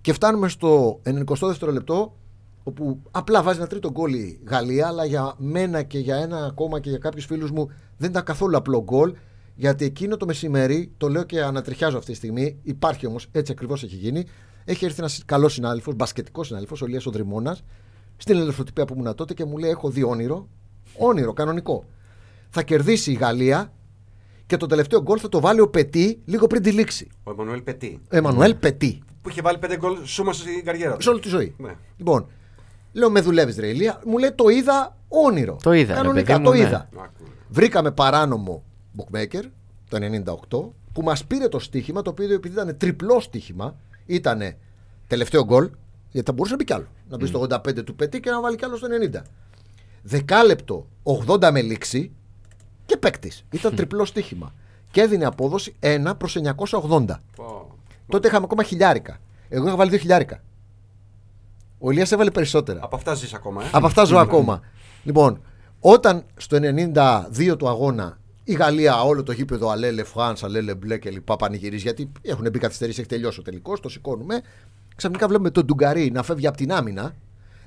Και φτάνουμε στο 92ο λεπτό όπου απλά βάζει ένα τρίτο γκολ η Γαλλία, αλλά για μένα και για ένα ακόμα και για κάποιους φίλους μου δεν ήταν καθόλου απλό γκολ. Γιατί εκείνο το μεσημέρι, το λέω και ανατριχιάζω αυτή τη στιγμή, υπάρχει όμως, έτσι ακριβώς έχει γίνει. Έχει έρθει ένας καλός συνάδελφος, μπασκετικός συνάδελφος, ο Λία Οδρυμόνα, στην ελευθεροτυπία που ήμουν τότε και μου λέει: Έχω δει όνειρο. Όνειρο, κανονικό. Θα κερδίσει η Γαλλία και το τελευταίο γκολ θα το βάλει ο Πετή λίγο πριν τη λήξη. Ο Εμμανουέλ Πετή. Εμμανουέλ Πετή. Που είχε βάλει πέντε γκολ σούμα στην καριέρα του. Σε όλη τη ζωή. Ναι. Λοιπόν, λέω με δουλεύεις ρε Ηλία. Μου λέει το είδα όνειρο. Το είδα, ρε Κανονικά παιδί το μου, ναι. είδα. Άκου. Βρήκαμε παράνομο bookmaker το 98 που μας πήρε το στοίχημα το οποίο επειδή ήταν τριπλό στοίχημα ήταν τελευταίο γκολ γιατί θα μπορούσε να μπει κι άλλο. Να μπει στο 85 του πετή και να βάλει κι άλλο στο 90. Δεκάλεπτο 80 με λήξη και παίκτης. Ήταν <laughs> τριπλό στοίχημα. Και έδινε απόδοση 1 προς 980. Πω. Τότε είχαμε ακόμα χιλιάρικα. Εγώ είχα βάλει δύο χιλιάρικα. Ο Ηλίας έβαλε περισσότερα. Από αυτά ζεις ακόμα. Ε. Από αυτά ζω ακόμα. Λοιπόν, όταν στο 92 του αγώνα η Γαλλία όλο το γήπεδο αλέλε Φράνς, αλέλε μπλε και λοιπά πανηγυρίζει γιατί έχουν μπει καθυστερήσεις, έχει τελειώσει ο τελικός, το σηκώνουμε. Ξαφνικά βλέπουμε τον Ντουγκαρί να φεύγει από την άμυνα.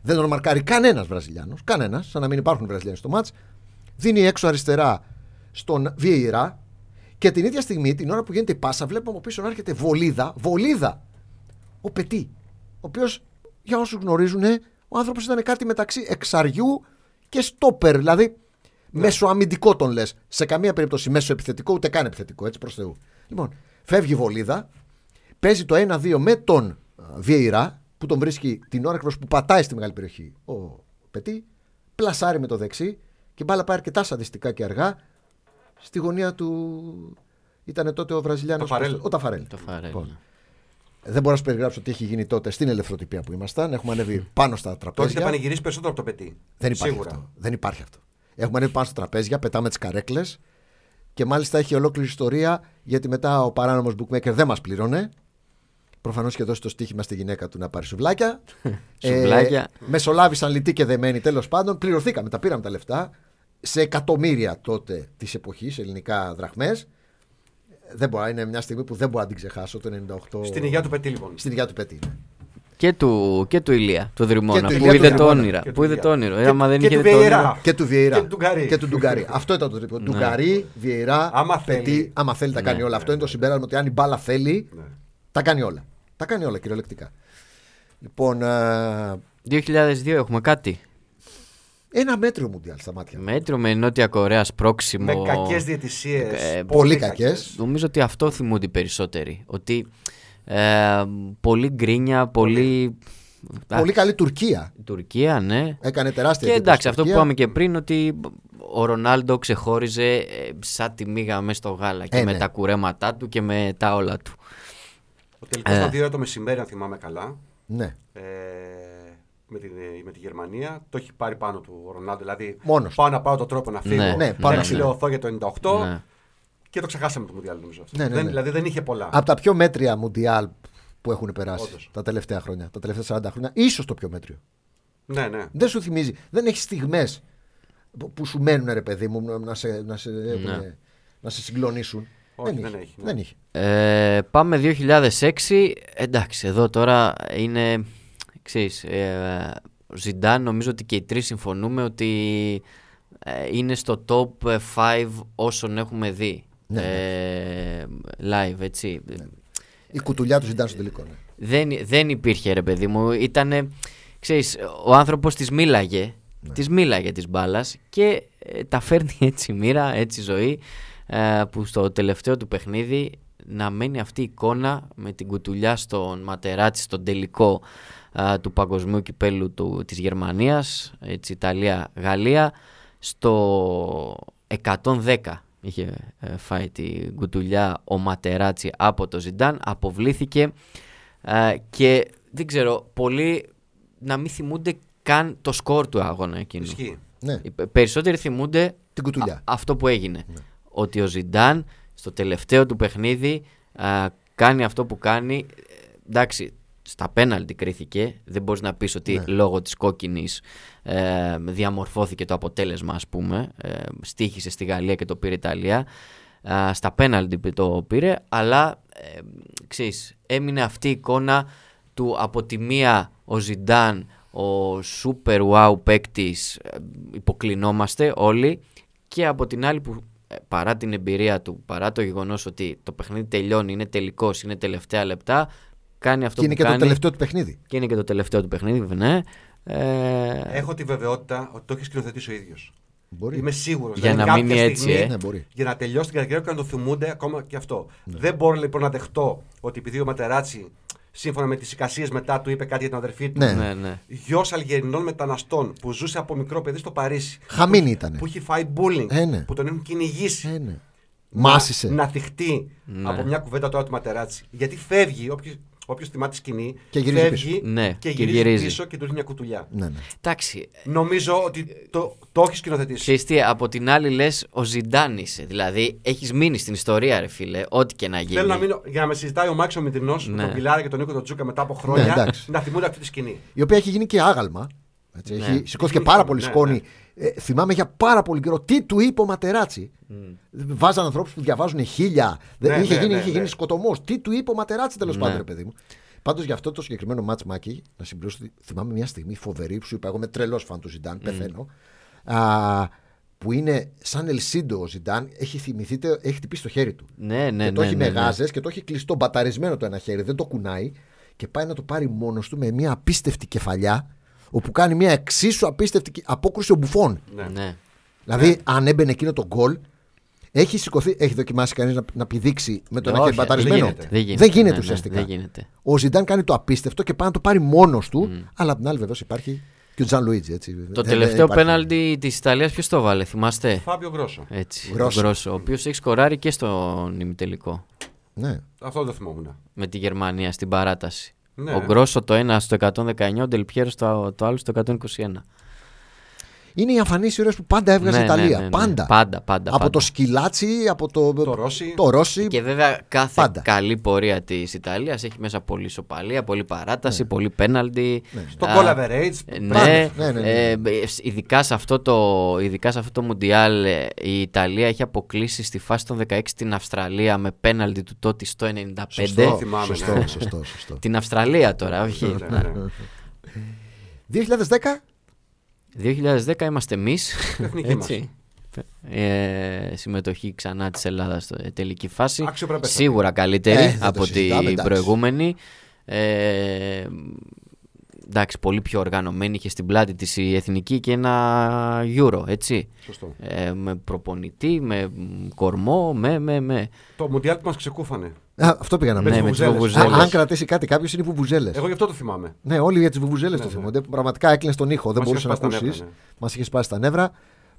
Δεν τον μαρκάρει κανένας Βραζιλιάνος. Κανένας, σαν να μην υπάρχουν Βραζιλιάνοι στο μάτς. Δίνει έξω αριστερά στον Βιεϊρά και την ίδια στιγμή, την ώρα που γίνεται η πάσα, βλέπουμε από πίσω να έρχεται βολίδα, βολίδα, ο Πετή. Ο οποίος, για όσους γνωρίζουν, ο άνθρωπος ήταν κάτι μεταξύ εξαριού και στόπερ. Δηλαδή, μεσοαμυντικό τον λες. Σε καμία περίπτωση μέσο επιθετικό, ούτε καν επιθετικό, έτσι προς Θεού. Λοιπόν, φεύγει η βολίδα, παίζει το 1-2 με τον α, Βιεϊρά, που τον βρίσκει την ώρα ακριβώς που πατάει στη μεγάλη περιοχή ο Πετή, πλασάρει με το δεξί Και η μπάλα πάει αρκετά σαντιστικά και αργά στη γωνία του. Ήταν τότε ο Βραζιλιάνος. Το Φαρέλ. Ο Ταφαρέλ. Το Φαρέλ, Λοιπόν, ναι. Δεν μπορώ να σας περιγράψω τι έχει γίνει τότε στην ελευθεροτυπία που ήμασταν. Έχουμε ανέβει πάνω στα Το έχετε τραπέζια. πανηγυρίσει περισσότερο από το πετί. Δεν υπάρχει Σίγουρα. αυτό. Δεν υπάρχει αυτό. Έχουμε ανέβει πάνω στα τραπέζια, πετάμε τις καρέκλες και μάλιστα έχει ολόκληρη ιστορία γιατί μετά ο παράνομος bookmaker δεν μας πλήρωνε. Προφανώς είχε δώσει το στοίχημα στη γυναίκα του να πάρει σουβλάκια. <laughs> Σουβλάκια. μεσολάβησαν λυτοί και δεμένοι τέλος πάντων. Πληρωθήκαμε, τα πήραμε τα λεφτά σε εκατομμύρια τότε της εποχής, ελληνικά δραχμές. Δεν μπορώ, είναι μια στιγμή που δεν μπορώ να την ξεχάσω το 98. Στην υγεία του πετί, λοιπόν. Στην υγεία του Πετή. Ναι. Και του, και του Ηλία, του Δρυμώνα, του που Ηλία, του είδε το Δρυμώνα. όνειρα. Και Που του είδε Ηλία. το όνειρο. Και- Άμα δεν και είχε του το Βιεϊρά. όνειρο. Και του Βιεϊρά. Και του Ντουγκαρί. Και του Ντουγκαρί. <laughs> Αυτό ήταν το τρίπο. Ντουγκαρί, Βιεϊρά, Άμα Πετί. θέλει. Άμα θέλει τα κάνει Ναι, όλα. Αυτό είναι το συμπέρασμα ότι αν η μπάλα θέλει, Ναι. τα κάνει όλα. Τα κάνει όλα κυριολεκτικά. Λοιπόν, α, 2002 έχουμε κάτι. ένα μέτριο μουντιάλ στα μάτια. μου. Μέτρο με Νότια Κορέας σπρόξιμο. Με κακές διαιτησίες. Ε, πολύ κακές. Νομίζω ότι αυτό θυμούνται οι περισσότεροι. Ότι ε, πολύ γκρίνια, πολύ. Πολύ καλή Τουρκία. Η Τουρκία, ναι. Έκανε τεράστια Και εντύπωση εντάξει, η αυτό που Τουρκία. είπαμε και πριν, ότι ο Ρονάλντο ξεχώριζε ε, σαν τη μίγα μέσα στο γάλα και Ε, με ναι. τα κουρέματά του και με τα όλα του. Ο τελικός Ε. ήταν 2 ώρα το μεσημέρι, αν θυμάμαι καλά. Ναι. Ε, με, τη, με τη Γερμανία. Το έχει πάρει πάνω του ο Ρονάλντο. Δηλαδή, Μόνος. πάω να πάω τον τρόπο να φύγω. Ναι, ναι, πάνω να ναι. ξυλωθώ για το 98. Ναι. Και το ξεχάσαμε το Μουντιάλ, νομίζω. Αυτό. Ναι, ναι, Δεν, ναι. Δηλαδή δεν είχε πολλά. Από τα πιο μέτρια μουντιάλ που έχουν περάσει Όντως. τα τελευταία χρόνια, τα τελευταία 40 χρόνια, ίσως το πιο μέτριο. Ναι, ναι. Δεν σου θυμίζει, δεν έχεις στιγμές που, που σου μένουν, ρε παιδί μου, να- να σε, να σε, έχουνε- να σε συγκλονίσουν. Όχι, δεν, δεν είχε. έχει, ναι. Δεν είχε. Ε, πάμε 2006. Εντάξει, εδώ τώρα είναι. Ξέρεις, ε, ο Ζιντάν νομίζω ότι και οι τρεις συμφωνούμε ότι ε, είναι στο top 5 όσων έχουμε δει Ναι, ε, live, έτσι. Η κουτουλιά του Ζιντάν στο τελικό. Ναι. Δεν, δεν υπήρχε ρε παιδί μου. Ήτανε, ξέρεις, ο άνθρωπος της μίλαγε. Ναι. Της μίλαγε της μπάλας και ε, τα φέρνει <laughs> έτσι η μοίρα, έτσι η ζωή ε, που στο τελευταίο του παιχνίδι να μένει αυτή η εικόνα με την κουτουλιά στον Ματεράτσι στον τελικό ε, του παγκοσμίου κυπέλου του, της Γερμανίας έτσι Ιταλία-Γαλλία στο 110 είχε ε, φάει την κουτουλιά ο Ματεράτσι από το Ζιντάν αποβλήθηκε ε, και δεν ξέρω πολλοί να μην θυμούνται καν το σκορ του αγώνα εκείνου Ισχύει. ναι. οι πε- περισσότεροι θυμούνται Την κουτουλιά. α- αυτό που έγινε. Ότι ο Ζιντάν στο τελευταίο του παιχνίδι α, κάνει αυτό που κάνει. Ε, εντάξει, στα πέναλτι κρίθηκε. Δεν μπορείς να πεις ότι λόγω της κόκκινης ε, διαμορφώθηκε το αποτέλεσμα ας πούμε. Ε, στήχησε στη Γαλλία και το πήρε η Ιταλία. Α, στα πέναλτι το πήρε, αλλά ε, ξέρεις, έμεινε αυτή η εικόνα του από τη μία ο Ζιντάν, ο super wow παίκτης, υποκλεινόμαστε όλοι και από την άλλη που ε, παρά την εμπειρία του, παρά το γεγονός ότι το παιχνίδι τελειώνει, είναι τελικός, είναι τελευταία λεπτά, κάνει αυτό Και είναι που και το κάνει τελευταίο του παιχνίδι. και είναι και το τελευταίο του παιχνίδι, βέβαια, ναι. Ε, Έχω τη βεβαιότητα ότι το έχει σκηνοθετήσει ο ίδιος. Μπορεί. Είμαι σίγουρος. Για να μείνει έτσι, ε. Ναι, μπορεί. Για να τελειώσει την καριέρα του και να το θυμούνται ακόμα και αυτό. Δεν μπορώ λοιπόν να δεχτώ ότι επειδή ο Ματεράτσι, σύμφωνα με τις εικασίες μετά, του είπε κάτι για την αδερφή του. Ναι. ναι, ναι. Γιος Αλγερινών μεταναστών που ζούσε από μικρό παιδί στο Παρίσι. Χαμίνη ήταν. Που έχει φάει bullying. Ε, ναι. Που τον έχουν κυνηγήσει. Ε, ναι. να- Μάσησε. Να θυχτεί Ναι. από μια κουβέντα τώρα του Ματεράτσι. Γιατί φεύγει, όποιος θυμάται τη σκηνή, Και γυρίζει φεύγει πίσω. Ναι, και, και γυρίζει, γυρίζει. πίσω και του ρίχνει μια κουτουλιά. Ναι, ναι. Εντάξει, Νομίζω ότι το, το έχεις σκηνοθετήσει. Ξέρεις τι, από την άλλη λες ο Ζιντάν είσαι. Δηλαδή έχεις μείνει στην ιστορία ρε φίλε, ό,τι και να γίνει. Θέλω να μείνω, για να με συζητάει ο Μάξο Μητρινός Ναι. με τον Πιλάρα και τον Νίκο τον Τζούκα μετά από χρόνια Ναι, εντάξει. να θυμούνται αυτή τη σκηνή. Η οποία έχει γίνει και άγαλμα. Έτσι, Ναι. έχει, σηκώθηκε Έχει πάρα γίνει, πολύ ναι, σκόνη. ναι. Ε, θυμάμαι για πάρα πολύ καιρό τι του είπε ο Ματεράτσι. Βάζαν ανθρώπους που διαβάζουν χίλια. Δεν- Ναι, είχε ναι, γίνει, ναι, είχε ναι. γίνει σκοτωμός. Τι του είπε ο Ματεράτσι τέλος Ναι. πάντων, ρε παιδί μου. Πάντως για αυτό το συγκεκριμένο μάτς Μάκη, να συμπληρώσω, ότι θυμάμαι μια στιγμή φοβερή που σου είπα: Εγώ είμαι τρελός φαν του Ζιντάν, πεθαίνω. Α, που είναι σαν Ελσίντο ο Ζιντάν, έχει θυμηθείτε, έχει χτυπήσει το χέρι του. Ναι, ναι, και το ναι, έχει ναι, με ναι. γάζες και το έχει κλειστό μπαταρισμένο το ένα χέρι, δεν το κουνάει και πάει να το πάρει μόνος του με μια απίστευτη κεφαλιά, όπου κάνει μια εξίσου απίστευτη κε- απόκρουση ο Μπουφών. Ναι. Ναι. Δηλαδή, αν έμπαινε εκείνο το γκολ, έχει σηκωθεί, έχει δοκιμάσει κανείς να, να πηδήξει με το ένα Όχι, χέρι μπαταρισμένο. δεν γίνεται. Δεν γίνεται, Δεν γίνεται ναι, ναι, ουσιαστικά. δεν γίνεται. Ο Ζιντάν κάνει το απίστευτο και πάει να το πάρει μόνος του, αλλά απ' την άλλη βεβαίως υπάρχει Και ο Τζαν Λουίτζι, έτσι. Το Δεν- δεν τελευταίο υπάρχει. πέναλτι της Ιταλίας ποιος το βάλε, θυμάστε; Φάμπιο Γκρόσο. Έτσι, Γκρόσο. ο Γκρόσο, ο οποίος έχει σκοράρει και στον ημιτελικό Ναι. Αυτό δεν θυμόμουν. με τη Γερμανία στην παράταση. Ναι. Ο Γκρόσο το ένα στο 119, ο Ντελπιέρο το, το άλλο στο 121. Είναι οι εμφανεί ώρε που πάντα έβγαζε η Ναι, ναι, Ιταλία. ναι, ναι. Πάντα. Πάντα, πάντα. από πάντα. το σκυλάτσι, από το, Το Ρώση. το Ρώση. Και βέβαια κάθε Πάντα. καλή πορεία της Ιταλίας έχει μέσα πολύ σοπαλία, πολύ παράταση, πολύ πέναλτι. Στο Α, goal average. ε, Πάντα. Ναι, Ναι, ναι, ναι. ε, ειδικά, σε αυτό το, ειδικά σε αυτό το Μουντιάλ ε, η Ιταλία έχει αποκλείσει στη φάση των 16 την Αυστραλία με πέναλτι του τότε στο 95. Σωστό, θυμάμαι, σωστό, ναι. σωστό, σωστό. Την Αυστραλία τώρα, όχι. Ναι, ναι. 2010 2010 είμαστε εμείς. Εθνική μας. Ε, συμμετοχή ξανά της Ελλάδας στο ε, τελική φάση. Αξιοπρεπέστατη. Σίγουρα καλύτερη Ε, δεν το από συζητάμε, την εντάξει. προηγούμενη. Ε, εντάξει, πολύ πιο οργανωμένη είχε στην πλάτη της η Εθνική και ένα Euro, έτσι. Σωστό. Ε, με προπονητή, με μ, κορμό, με, με, με. Το Μουντιάλ που μας ξεκούφανε. Α, αυτό πήγα να Με πω. Ναι, τις με τις βουβουζέλες. Α, βουβουζέλες. αν κρατήσει κάτι κάποιος είναι οι βουβουζέλες. Εγώ γι' αυτό το θυμάμαι. Ναι, όλοι για τις βουβουζέλες Ναι, το ναι. θυμούνται. Πραγματικά έκλεινε τον ήχο. Δεν Μας μπορούσες να είχε σπάσει τα ακούσεις. νεύρα, ναι. Μας είχες σπάσει τα νεύρα.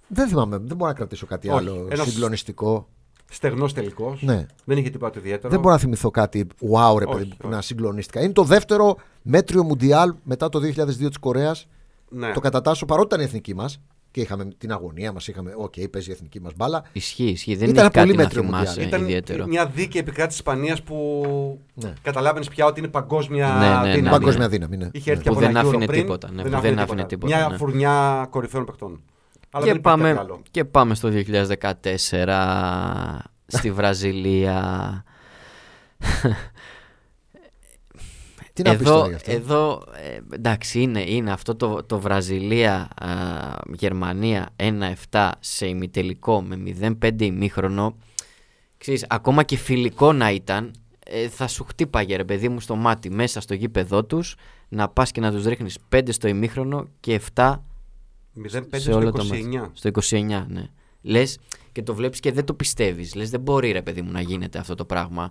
Δεν θυμάμαι, δεν μπορώ να κρατήσω κάτι Όχι, άλλο ένας- συγκλονιστικό. Στεγνός τελικός. Ναι. Δεν είχε τίποτα ιδιαίτερο. Δεν μπορώ να θυμηθώ κάτι wow, ρε Όχι, παιδί, που όχι. να συγκλονίστηκα. Είναι το δεύτερο μέτριο Μουντιάλ μετά το 2002 της Κορέας. Ναι. Το κατατάσσω παρότι ήταν η εθνική μας και είχαμε την αγωνία μας. Είχαμε, οκ, παίζει η εθνική μας μπάλα. Ισχύει, ισχύει. Δεν Ήταν έχει κάτι πολύ να μέτριο θυμάσαι Μουντιάλ. Ήταν ιδιαίτερο. μια δίκαιη επικράτηση της Ισπανίας που Ναι. καταλάβαινες πια ότι είναι παγκόσμια Ναι, ναι, ναι, δύναμη. ναι. Παγκόσμια δύναμη. Ναι. Είχε έρθει Που από δεν ένα Euro άφηνε πριν, τίποτα, ναι, που δεν άφηνε τίποτα, Μια ναι. φουρνιά κορυφαίων παιχτών. Αλλά Και δεν υπάρχει κάτι πάμε, άλλο. και πάμε στο 2014 στη Βραζιλία. Τι να πεις εδώ, τώρα γι' αυτό; εδώ ε, εντάξει είναι, είναι αυτό το, το Βραζιλία-Γερμανία 1-7 σε ημιτελικό με 0-5 ημίχρονο Ξέρεις, ακόμα και φιλικό να ήταν ε, θα σου χτύπαγε ρε παιδί μου στο μάτι μέσα στο γήπεδό τους να πας και να τους ρίχνεις 5 στο ημίχρονο και 7 0-5 σε στο όλο 29. το μάτς. Στο 29, ναι. Λες και το βλέπεις και δεν το πιστεύεις. Λες δεν μπορεί ρε παιδί μου να γίνεται αυτό το πράγμα.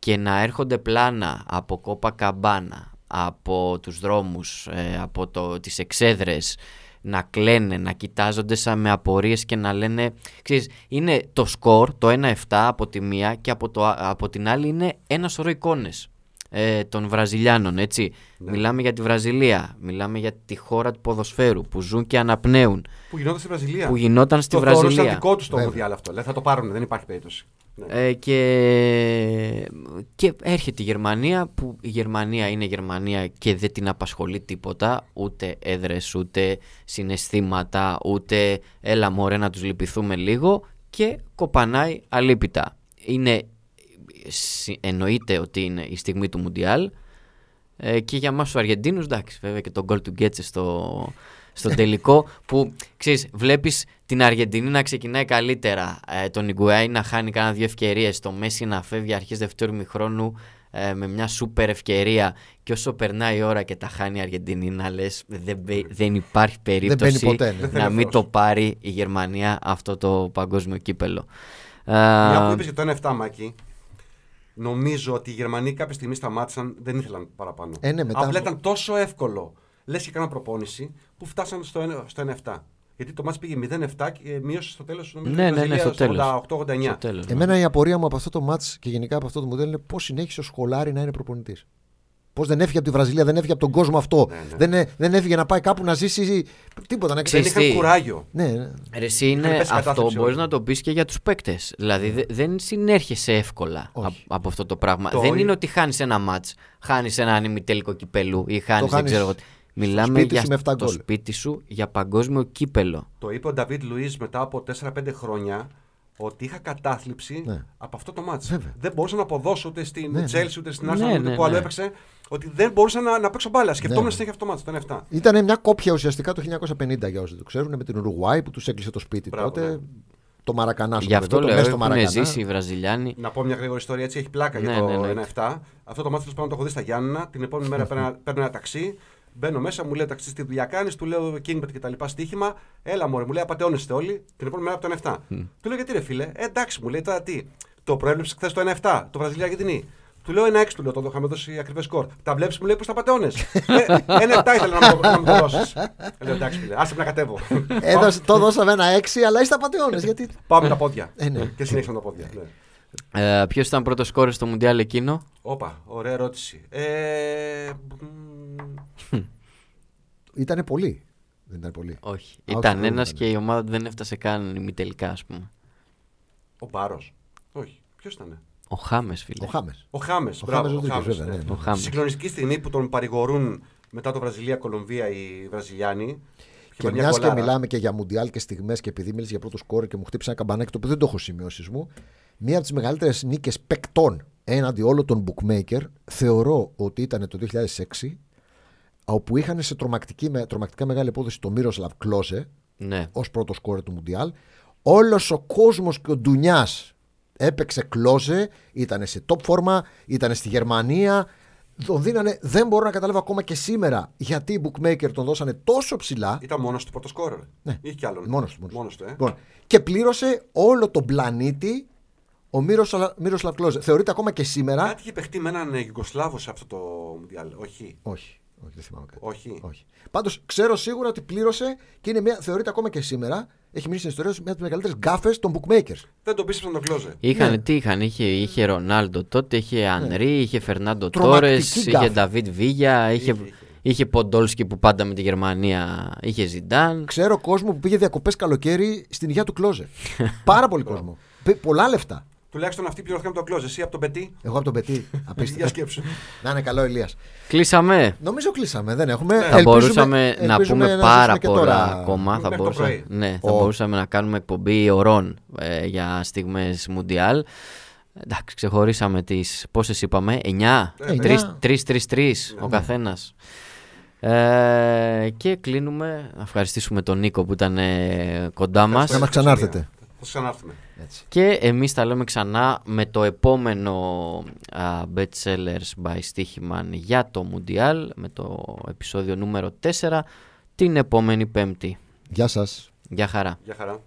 Και να έρχονται πλάνα από κόπα καμπάνα, από τους δρόμους, ε, από το, τις εξέδρες, να κλαίνε, να κοιτάζονται σαν με απορίες και να λένε... Ξέρεις, είναι το σκορ, το 1-7 από τη μία και από, το, από την άλλη είναι ένα σωρό εικόνες ε, των Βραζιλιάνων, έτσι. Μιλάμε για τη Βραζιλία, μιλάμε για τη χώρα του ποδοσφαίρου που ζουν και αναπνέουν, Που γινόταν στη Βραζιλία. που γινόταν στη το θεωρούσαν Βραζιλία. δικό τους το Βέβαια. Μουντιάλ αυτό. Λέει, θα το πάρουν, δεν υπάρχει περίπτωση. Ναι. Ε, και, και έρχεται η Γερμανία που η Γερμανία είναι Γερμανία και δεν την απασχολεί τίποτα ούτε έδρες, ούτε συναισθήματα, ούτε έλα μωρέ να τους λυπηθούμε λίγο και κοπανάει αλίπητα. Είναι, συ- εννοείται ότι είναι η στιγμή του Μουντιάλ ε, και για μας τους Αργεντίνους εντάξει βέβαια και τον γκολ του Γκέτσε στο, στο <laughs> τελικό που ξέρεις βλέπεις την Αργεντινή να ξεκινάει καλύτερα ε, τον Ιγκουάη να χάνει κάνα δύο ευκαιρίες το Μέση να φεύγει αρχές δευτέρου μηχρόνου ε, με μια σούπερ ευκαιρία και όσο περνάει η ώρα και τα χάνει η Αργεντινή να λες δεν, μπαι- δεν υπάρχει περίπτωση μπαίνει ποτέ, ναι. Δεν θέλει να μην αυτός. το πάρει η Γερμανία αυτό το παγκόσμιο κύπελο. Ε, Μια που είπες για το 1-7 Μάκη, νομίζω ότι οι Γερμανοί κάποια στιγμή σταμάτησαν, δεν ήθελαν παραπάνω. Ε, ναι, μετά- Απλά ήταν τόσο εύκολο. Λες και έκαναν προπόνηση που φτάσαν στο 1 στο 1-7. Γιατί το μάτς πήγε 0-7 και μείωσε στο τέλος νομίζω. Ναι, η ναι, ναι, Βραζιλία στο τέλος. 88-89. στο τέλος, ναι. Εμένα η απορία μου από αυτό το match και γενικά από αυτό το μοντέλο είναι πώς συνέχισε ο Σχολάρη να είναι προπονητής. Πώς δεν έφυγε από τη Βραζιλία, δεν έφυγε από τον κόσμο αυτό. Ναι, ναι. Δεν, ε- δεν έφυγε να πάει κάπου να ζήσει τίποτα. Να Δεν Ξέρεις ξέρει. είχαν τι. κουράγιο. Ναι, ναι. Ρε, εσύ είναι πέσει αυτό κατάθλιψη μπορείς όλοι. να το πεις και για τους παίκτες. Δηλαδή δε- δεν συνέρχεσαι εύκολα Όχι. απ- από αυτό το πράγμα. Το δεν ι- είναι ότι χάνεις ένα ματ, χάνεις έναν ημιτέλικο κυπέλου ή χάνεις δεν χάνεις ξέρω εγώ. τι. Μιλάμε σπίτι για σου με 7 το γκολ. σπίτι σου για παγκόσμιο κύπελο. Το είπε ο Νταβίτ Λουίζ μετά από 4-5 χρόνια ότι είχα κατάθλιψη Ναι. από αυτό το μάτς. Βέβαια. Δεν μπορούσα να αποδώσω ούτε στην Ναι, ναι. Chelsea ούτε στην Arsenal Ναι, ούτε ναι, που άλλο ναι. έπαιξε. Ότι δεν μπορούσα να, να παίξω μπάλα. Σκεφτόμουν Ναι. συνέχεια αυτό το μάτς, το 7. Ήταν μια κόπια ουσιαστικά το 1950 για όσοι το ξέρουν με την Ουρουγουάη που τους έκλεισε το σπίτι Μπράβο, τότε. ναι. Το Μαρακανά Γι' αυτό το λέω μες στο έχουν Μαρακανά. ζήσει οι Βραζιλιάνοι. Να πω μια γρήγορη ιστορία έτσι, έχει πλάκα Ναι, για το ναι, ναι. 1-7. Αυτό το μάτι τέλος πάντων το έχω δει στα Γιάννενα. Την επόμενη μέρα παίρνω, παίρνω ένα ταξί. Μπαίνω μέσα, μου λέει ο ταξί τι δουλειά κάνεις, του λέω Kingbet και τα λοιπά στοίχημα. Έλα μωρέ, μου λέει απαταιώνεστε όλοι. Την επόμενη μέρα από το 1-7. Του λέω γιατί ρε φίλε, ε, εντάξει μου λέει τώρα τι. Το προέβλεψες χθες το 1-7, το Βραζιλία Αργεντινή. Του λέω ένα έξι, του λέω, το είχαμε δώσει ακριβές σκορ. Τα βλέπεις, μου λέει πω τα πατεώνε. ε, ένα επτά ήθελα να μου, να μου το δώσεις. Λέω εντάξει, φίλε, άσε με να κατέβω. Έδωσε, το δώσαμε ένα 6, αλλά είσαι πατεώνε. Γιατί. Πάμε τα πόδια. Ε, ναι. Και συνέχισαμε τα πόδια. Ναι. Ε, Ποιος ήταν πρώτος σκόρ στο Μουντιάλ εκείνο, Όπα, ωραία ερώτηση. Ε, μ, Ήταν πολύ. Δεν ήταν πολύ. Όχι. όχι, ήταν δεν ένας ήταν. και η ομάδα του δεν έφτασε καν ημιτελικά, ας πούμε. ο Μπάρος. Όχι. Ποιος ήταν. Ο Χάμες, φίλε. Ο Χάμες. Ο Χάμες. Ο Χάμες Ροντρίγκες, βέβαια, ναι, ναι. Ο Χάμες. Συγκλονιστική στιγμή που τον παρηγορούν μετά το Βραζιλία-Κολομβία οι Βραζιλιάνοι. Και μια μιας και γκολάρα. μιλάμε και για Μουντιάλ και στιγμές και επειδή μίλησε για πρώτο σκόρ και μου χτύπησε ένα καμπανάκι το οποίο δεν το έχω σημειώσεις μου. Μία από τις μεγαλύτερες νίκες παικτών έναντι όλων των bookmaker θεωρώ ότι ήταν το 2006 όπου είχαν σε τρομακτική, με, τρομακτικά μεγάλη απόδοση το Μύροσλαβ Κλόζε Ναι. ως πρώτο σκόρ του Μουντιάλ. Όλος ο κόσμος και ο Ντουνιάς έπαιξε Κλόζε, ήταν σε top φόρμα, ήταν στη Γερμανία. Τον δίνανε, δεν μπορώ να καταλάβω ακόμα και σήμερα γιατί οι bookmaker τον δώσανε τόσο ψηλά. Ήταν μόνος του πρώτο σκόρερ. Ναι. Είχε κι άλλον. Μόνος του, μόνος του. Μόνος του, ε. Λοιπόν, και πλήρωσε όλο τον πλανήτη ο Μύροσλαβ Κλόζε. Θεωρείται ακόμα και σήμερα. Κάτι είχε παιχτεί με έναν Ιουγκοσλάβο σε αυτό το Μουντιάλ. Όχι; Όχι, όχι, δεν θυμάμαι κάτι. Όχι. όχι. Πάντως ξέρω σίγουρα ότι πλήρωσε και είναι μια, θεωρείται ακόμα και σήμερα. Έχει μείνει στην ιστορία του μια από τις μεγαλύτερες γκάφες των bookmakers. Δεν τον πίστεψαν τον Κλόζε. Είχαν, Ναι. τι είχαν, είχε, είχε Ρονάλντο τότε, είχε Ανρί, είχε Φερνάντο Τρομακτική Τόρες, είχε γκάφα. Νταβίτ Βίγια, είχε, Είχε, είχε. είχε Ποντόλσκι που πάντα με τη Γερμανία είχε Ζιντάν. Ξέρω κόσμο που πήγε διακοπές καλοκαίρι στην υγεία του Κλόζε. <laughs> Πάρα πολύ κόσμο. Πε- Πολλά λεφτά. Τουλάχιστον αυτοί πληρώθηκαν από τον Κλόζε. Εσύ από τον Πετή. Εγώ από τον Πετή. <laughs> Για Απίστευτο. σκέψου. να είναι καλό, Ηλίας. Κλείσαμε; Νομίζω κλείσαμε. Δεν έχουμε. Ναι. Θα Ελπίζουμε- μπορούσαμε να ελπίζουμε πούμε να πάρα ζήσουμε και πολλά τώρα. ακόμα. Θα Μέχρι το μπορούσαμε, πρωί. ναι, θα Ω. μπορούσαμε να κάνουμε εκπομπή ωρών ε, για στιγμές Μουντιάλ. Εντάξει, ξεχωρίσαμε τις, πόσες είπαμε, 9, Ε, 3-3-3 ο Ναι. καθένας. Ε, και κλείνουμε, να ευχαριστήσουμε τον Νίκο που ήταν ε, κοντά μας Να μας ξανάρθετε. Θα σας ξανάρθουμε. Έτσι. και εμείς τα λέμε ξανά με το επόμενο α, Best Sellers by Stichiman για το Μουντιάλ με το επεισόδιο νούμερο 4 την επόμενη Πέμπτη. Γεια σας. Γεια χαρά. Γεια χαρά.